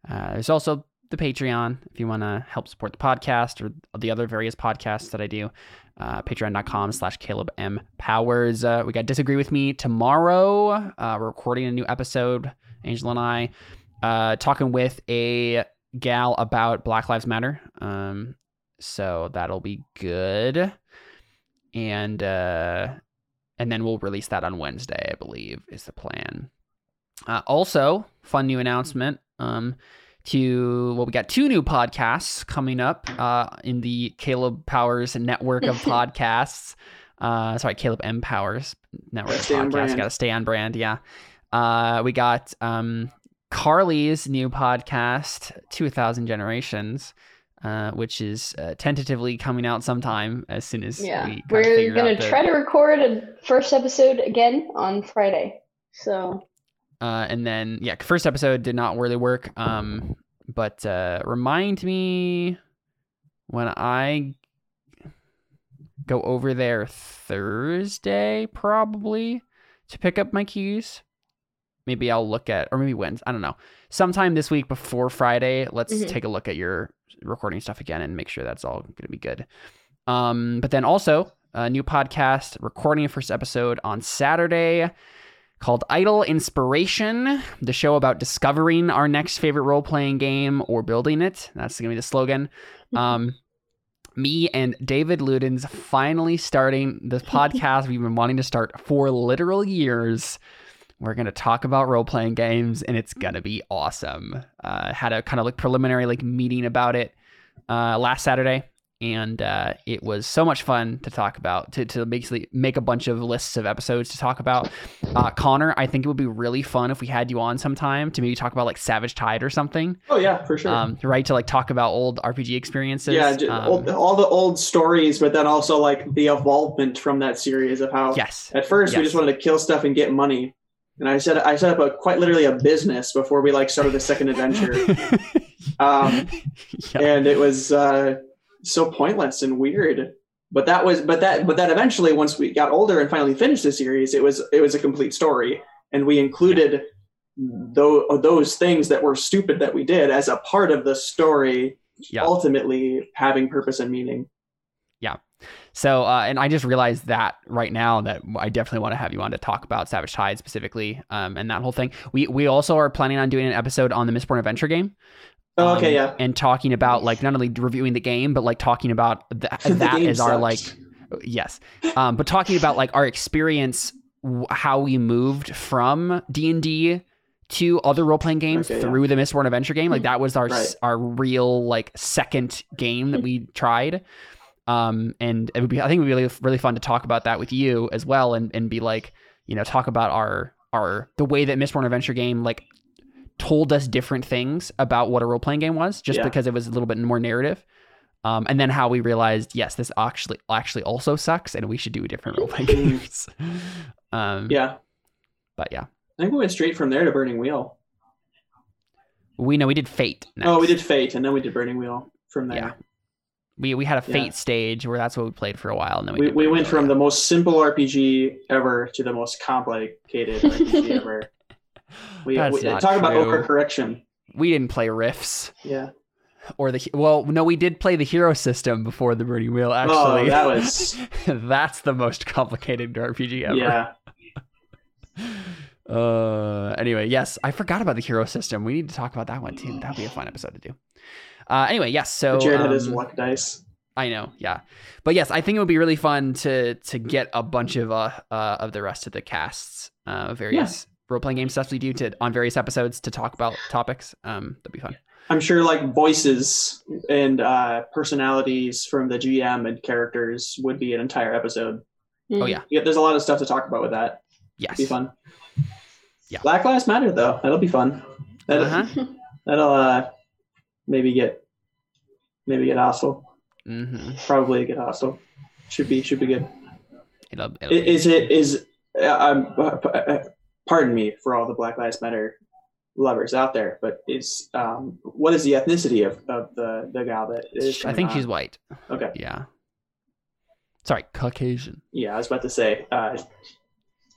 Uh, there's also the Patreon if you want to help support the podcast or the other various podcasts that I do. Uh, Patreon.com slash Caleb M. Powers. Uh, we got Disagree With Me tomorrow. Uh, we're recording a new episode, Angela and I, uh, talking with a gal about Black Lives Matter. Um, so that'll be good. And uh, and then we'll release that on Wednesday, I believe, is the plan. Uh, also, fun new announcement. Um, to well, we got two new podcasts coming up uh, in the Caleb Powers network of *laughs* podcasts. Uh, sorry, Caleb M Powers network of Stay on podcasts. Got to stay on brand. Yeah. Uh, we got um, Carly's new podcast, Two Thousand Generations. Uh, which is uh, tentatively coming out sometime as soon as Yeah, we we're gonna out the- try to record a first episode again on Friday. So Uh, and then yeah, first episode did not really work. Um, but uh, remind me when I go over there Thursday, probably to pick up my keys. Maybe I'll look at, or maybe Wednesday. I don't know. Sometime this week before Friday, let's Mhm. take a look at your recording stuff again and make sure that's all going to be good. Um, but then also a new podcast, recording a first episode on Saturday called Idle Inspiration, the show about discovering our next favorite role playing game or building it. That's going to be the slogan. Um, me and David Ludens finally starting this *laughs* podcast we've been wanting to start for literal years. We're gonna talk about role playing games, and it's gonna be awesome. Uh, had a kind of like preliminary like meeting about it uh, last Saturday, and uh, it was so much fun to talk about. To to basically make a bunch of lists of episodes to talk about. Uh, Connor, I think it would be really fun if we had you on sometime to maybe talk about like Savage Tide or something. Oh yeah, for sure. Um, right to like talk about old RPG experiences. yeah, Um, old, all the old stories, but then also like the evolvement from that series of how yes. at first we just wanted to kill stuff and get money. And I set I set up a quite literally a business before we like started the second adventure. *laughs* Um, Yeah. and it was uh, so pointless and weird. But that was, but that, but that eventually, once we got older and finally finished the series, it was, it was a complete story, and we included those those things that were stupid that we did as a part of the story, Yeah. ultimately having purpose and meaning. So, uh, and I just realized that right now that I definitely want to have you on to talk about Savage Tide specifically, um, and that whole thing. We we also are planning on doing an episode on the Mistborn Adventure game. Oh, okay, um, yeah. and talking about like not only reviewing the game, but like talking about th- *laughs* that our like yes, um, but talking about like our experience, w- how we moved from D and D to other role playing games Okay, yeah. through the Mistborn Adventure game. Like that was our s Right. our real like second game that we tried. Um, and it would be I think it would be really, really fun to talk about that with you as well, and and be like you know talk about our our the way that Mistborn Adventure game like told us different things about what a role playing game was, just Yeah. because it was a little bit more narrative. Um, and then how we realized, yes, this actually actually also sucks, and we should do different role playing *laughs* games. um, Yeah, but yeah, I think we went straight from there to Burning Wheel. we know we did Fate. Oh, we did Fate, and then we did Burning Wheel from there. Yeah. We we had a Yeah. Fate stage where that's what we played for a while, and then we we, we went from yeah. the most simple RPG ever to the most complicated RPG *laughs* ever. We, That's we talk about true. overcorrection. we didn't play Rifts. Yeah. or the well no we did play the hero system before the Burning Wheel actually. Oh, that was *laughs* that's the most complicated RPG ever. yeah. *laughs* Uh, anyway, yes, I forgot about the hero system. We need to talk about that one too. That'd be a fun episode to do. Uh, anyway, yes. So Jared had his um, luck dice. I know, yeah, but yes, I think it would be really fun to to get a bunch of uh, uh of the rest of the casts, uh, various role playing game stuff we do to on various episodes to talk about topics. Um, that'd be fun. I'm sure like voices and uh, personalities from the GM and characters would be an entire episode. Oh yeah, Yeah, there's a lot of stuff to talk about with that. yes, Be fun. Yeah. Black Lives Matter though. That'll be fun. That'll, Uh-huh. *laughs* that'll uh, maybe get maybe get hostile. hmm Probably get hostile. Should be should be good. It'll, it'll I- be- Is it is uh, um uh, uh, pardon me for all the Black Lives Matter lovers out there, but is um what is the ethnicity of, of the the gal that is? I think on? she's white. okay. Yeah. Sorry, Caucasian. Yeah, I was about to say uh,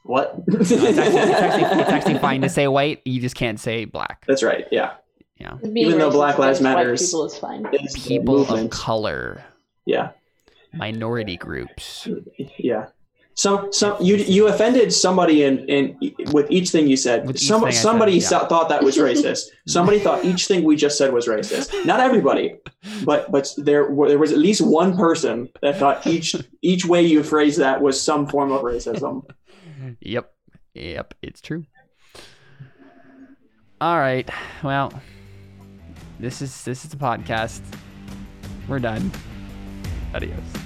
what? No, it's, actually, it's, actually, it's *laughs* actually fine to say white. You just can't say black. That's right. Yeah, Yeah. Being Even though Black Lives Matter people is fine. It's People of color, Yeah, minority groups. yeah. Some some you you offended somebody in in with each thing you said. With each Some, thing I said, somebody yeah. thought that was racist. somebody thought each thing we just said was racist. Not everybody, but but there were, there was at least one person that thought each each way you phrased that was some form of racism. Yep. Yep. It's true. All right. Well, this is this is the podcast. We're done. Adios.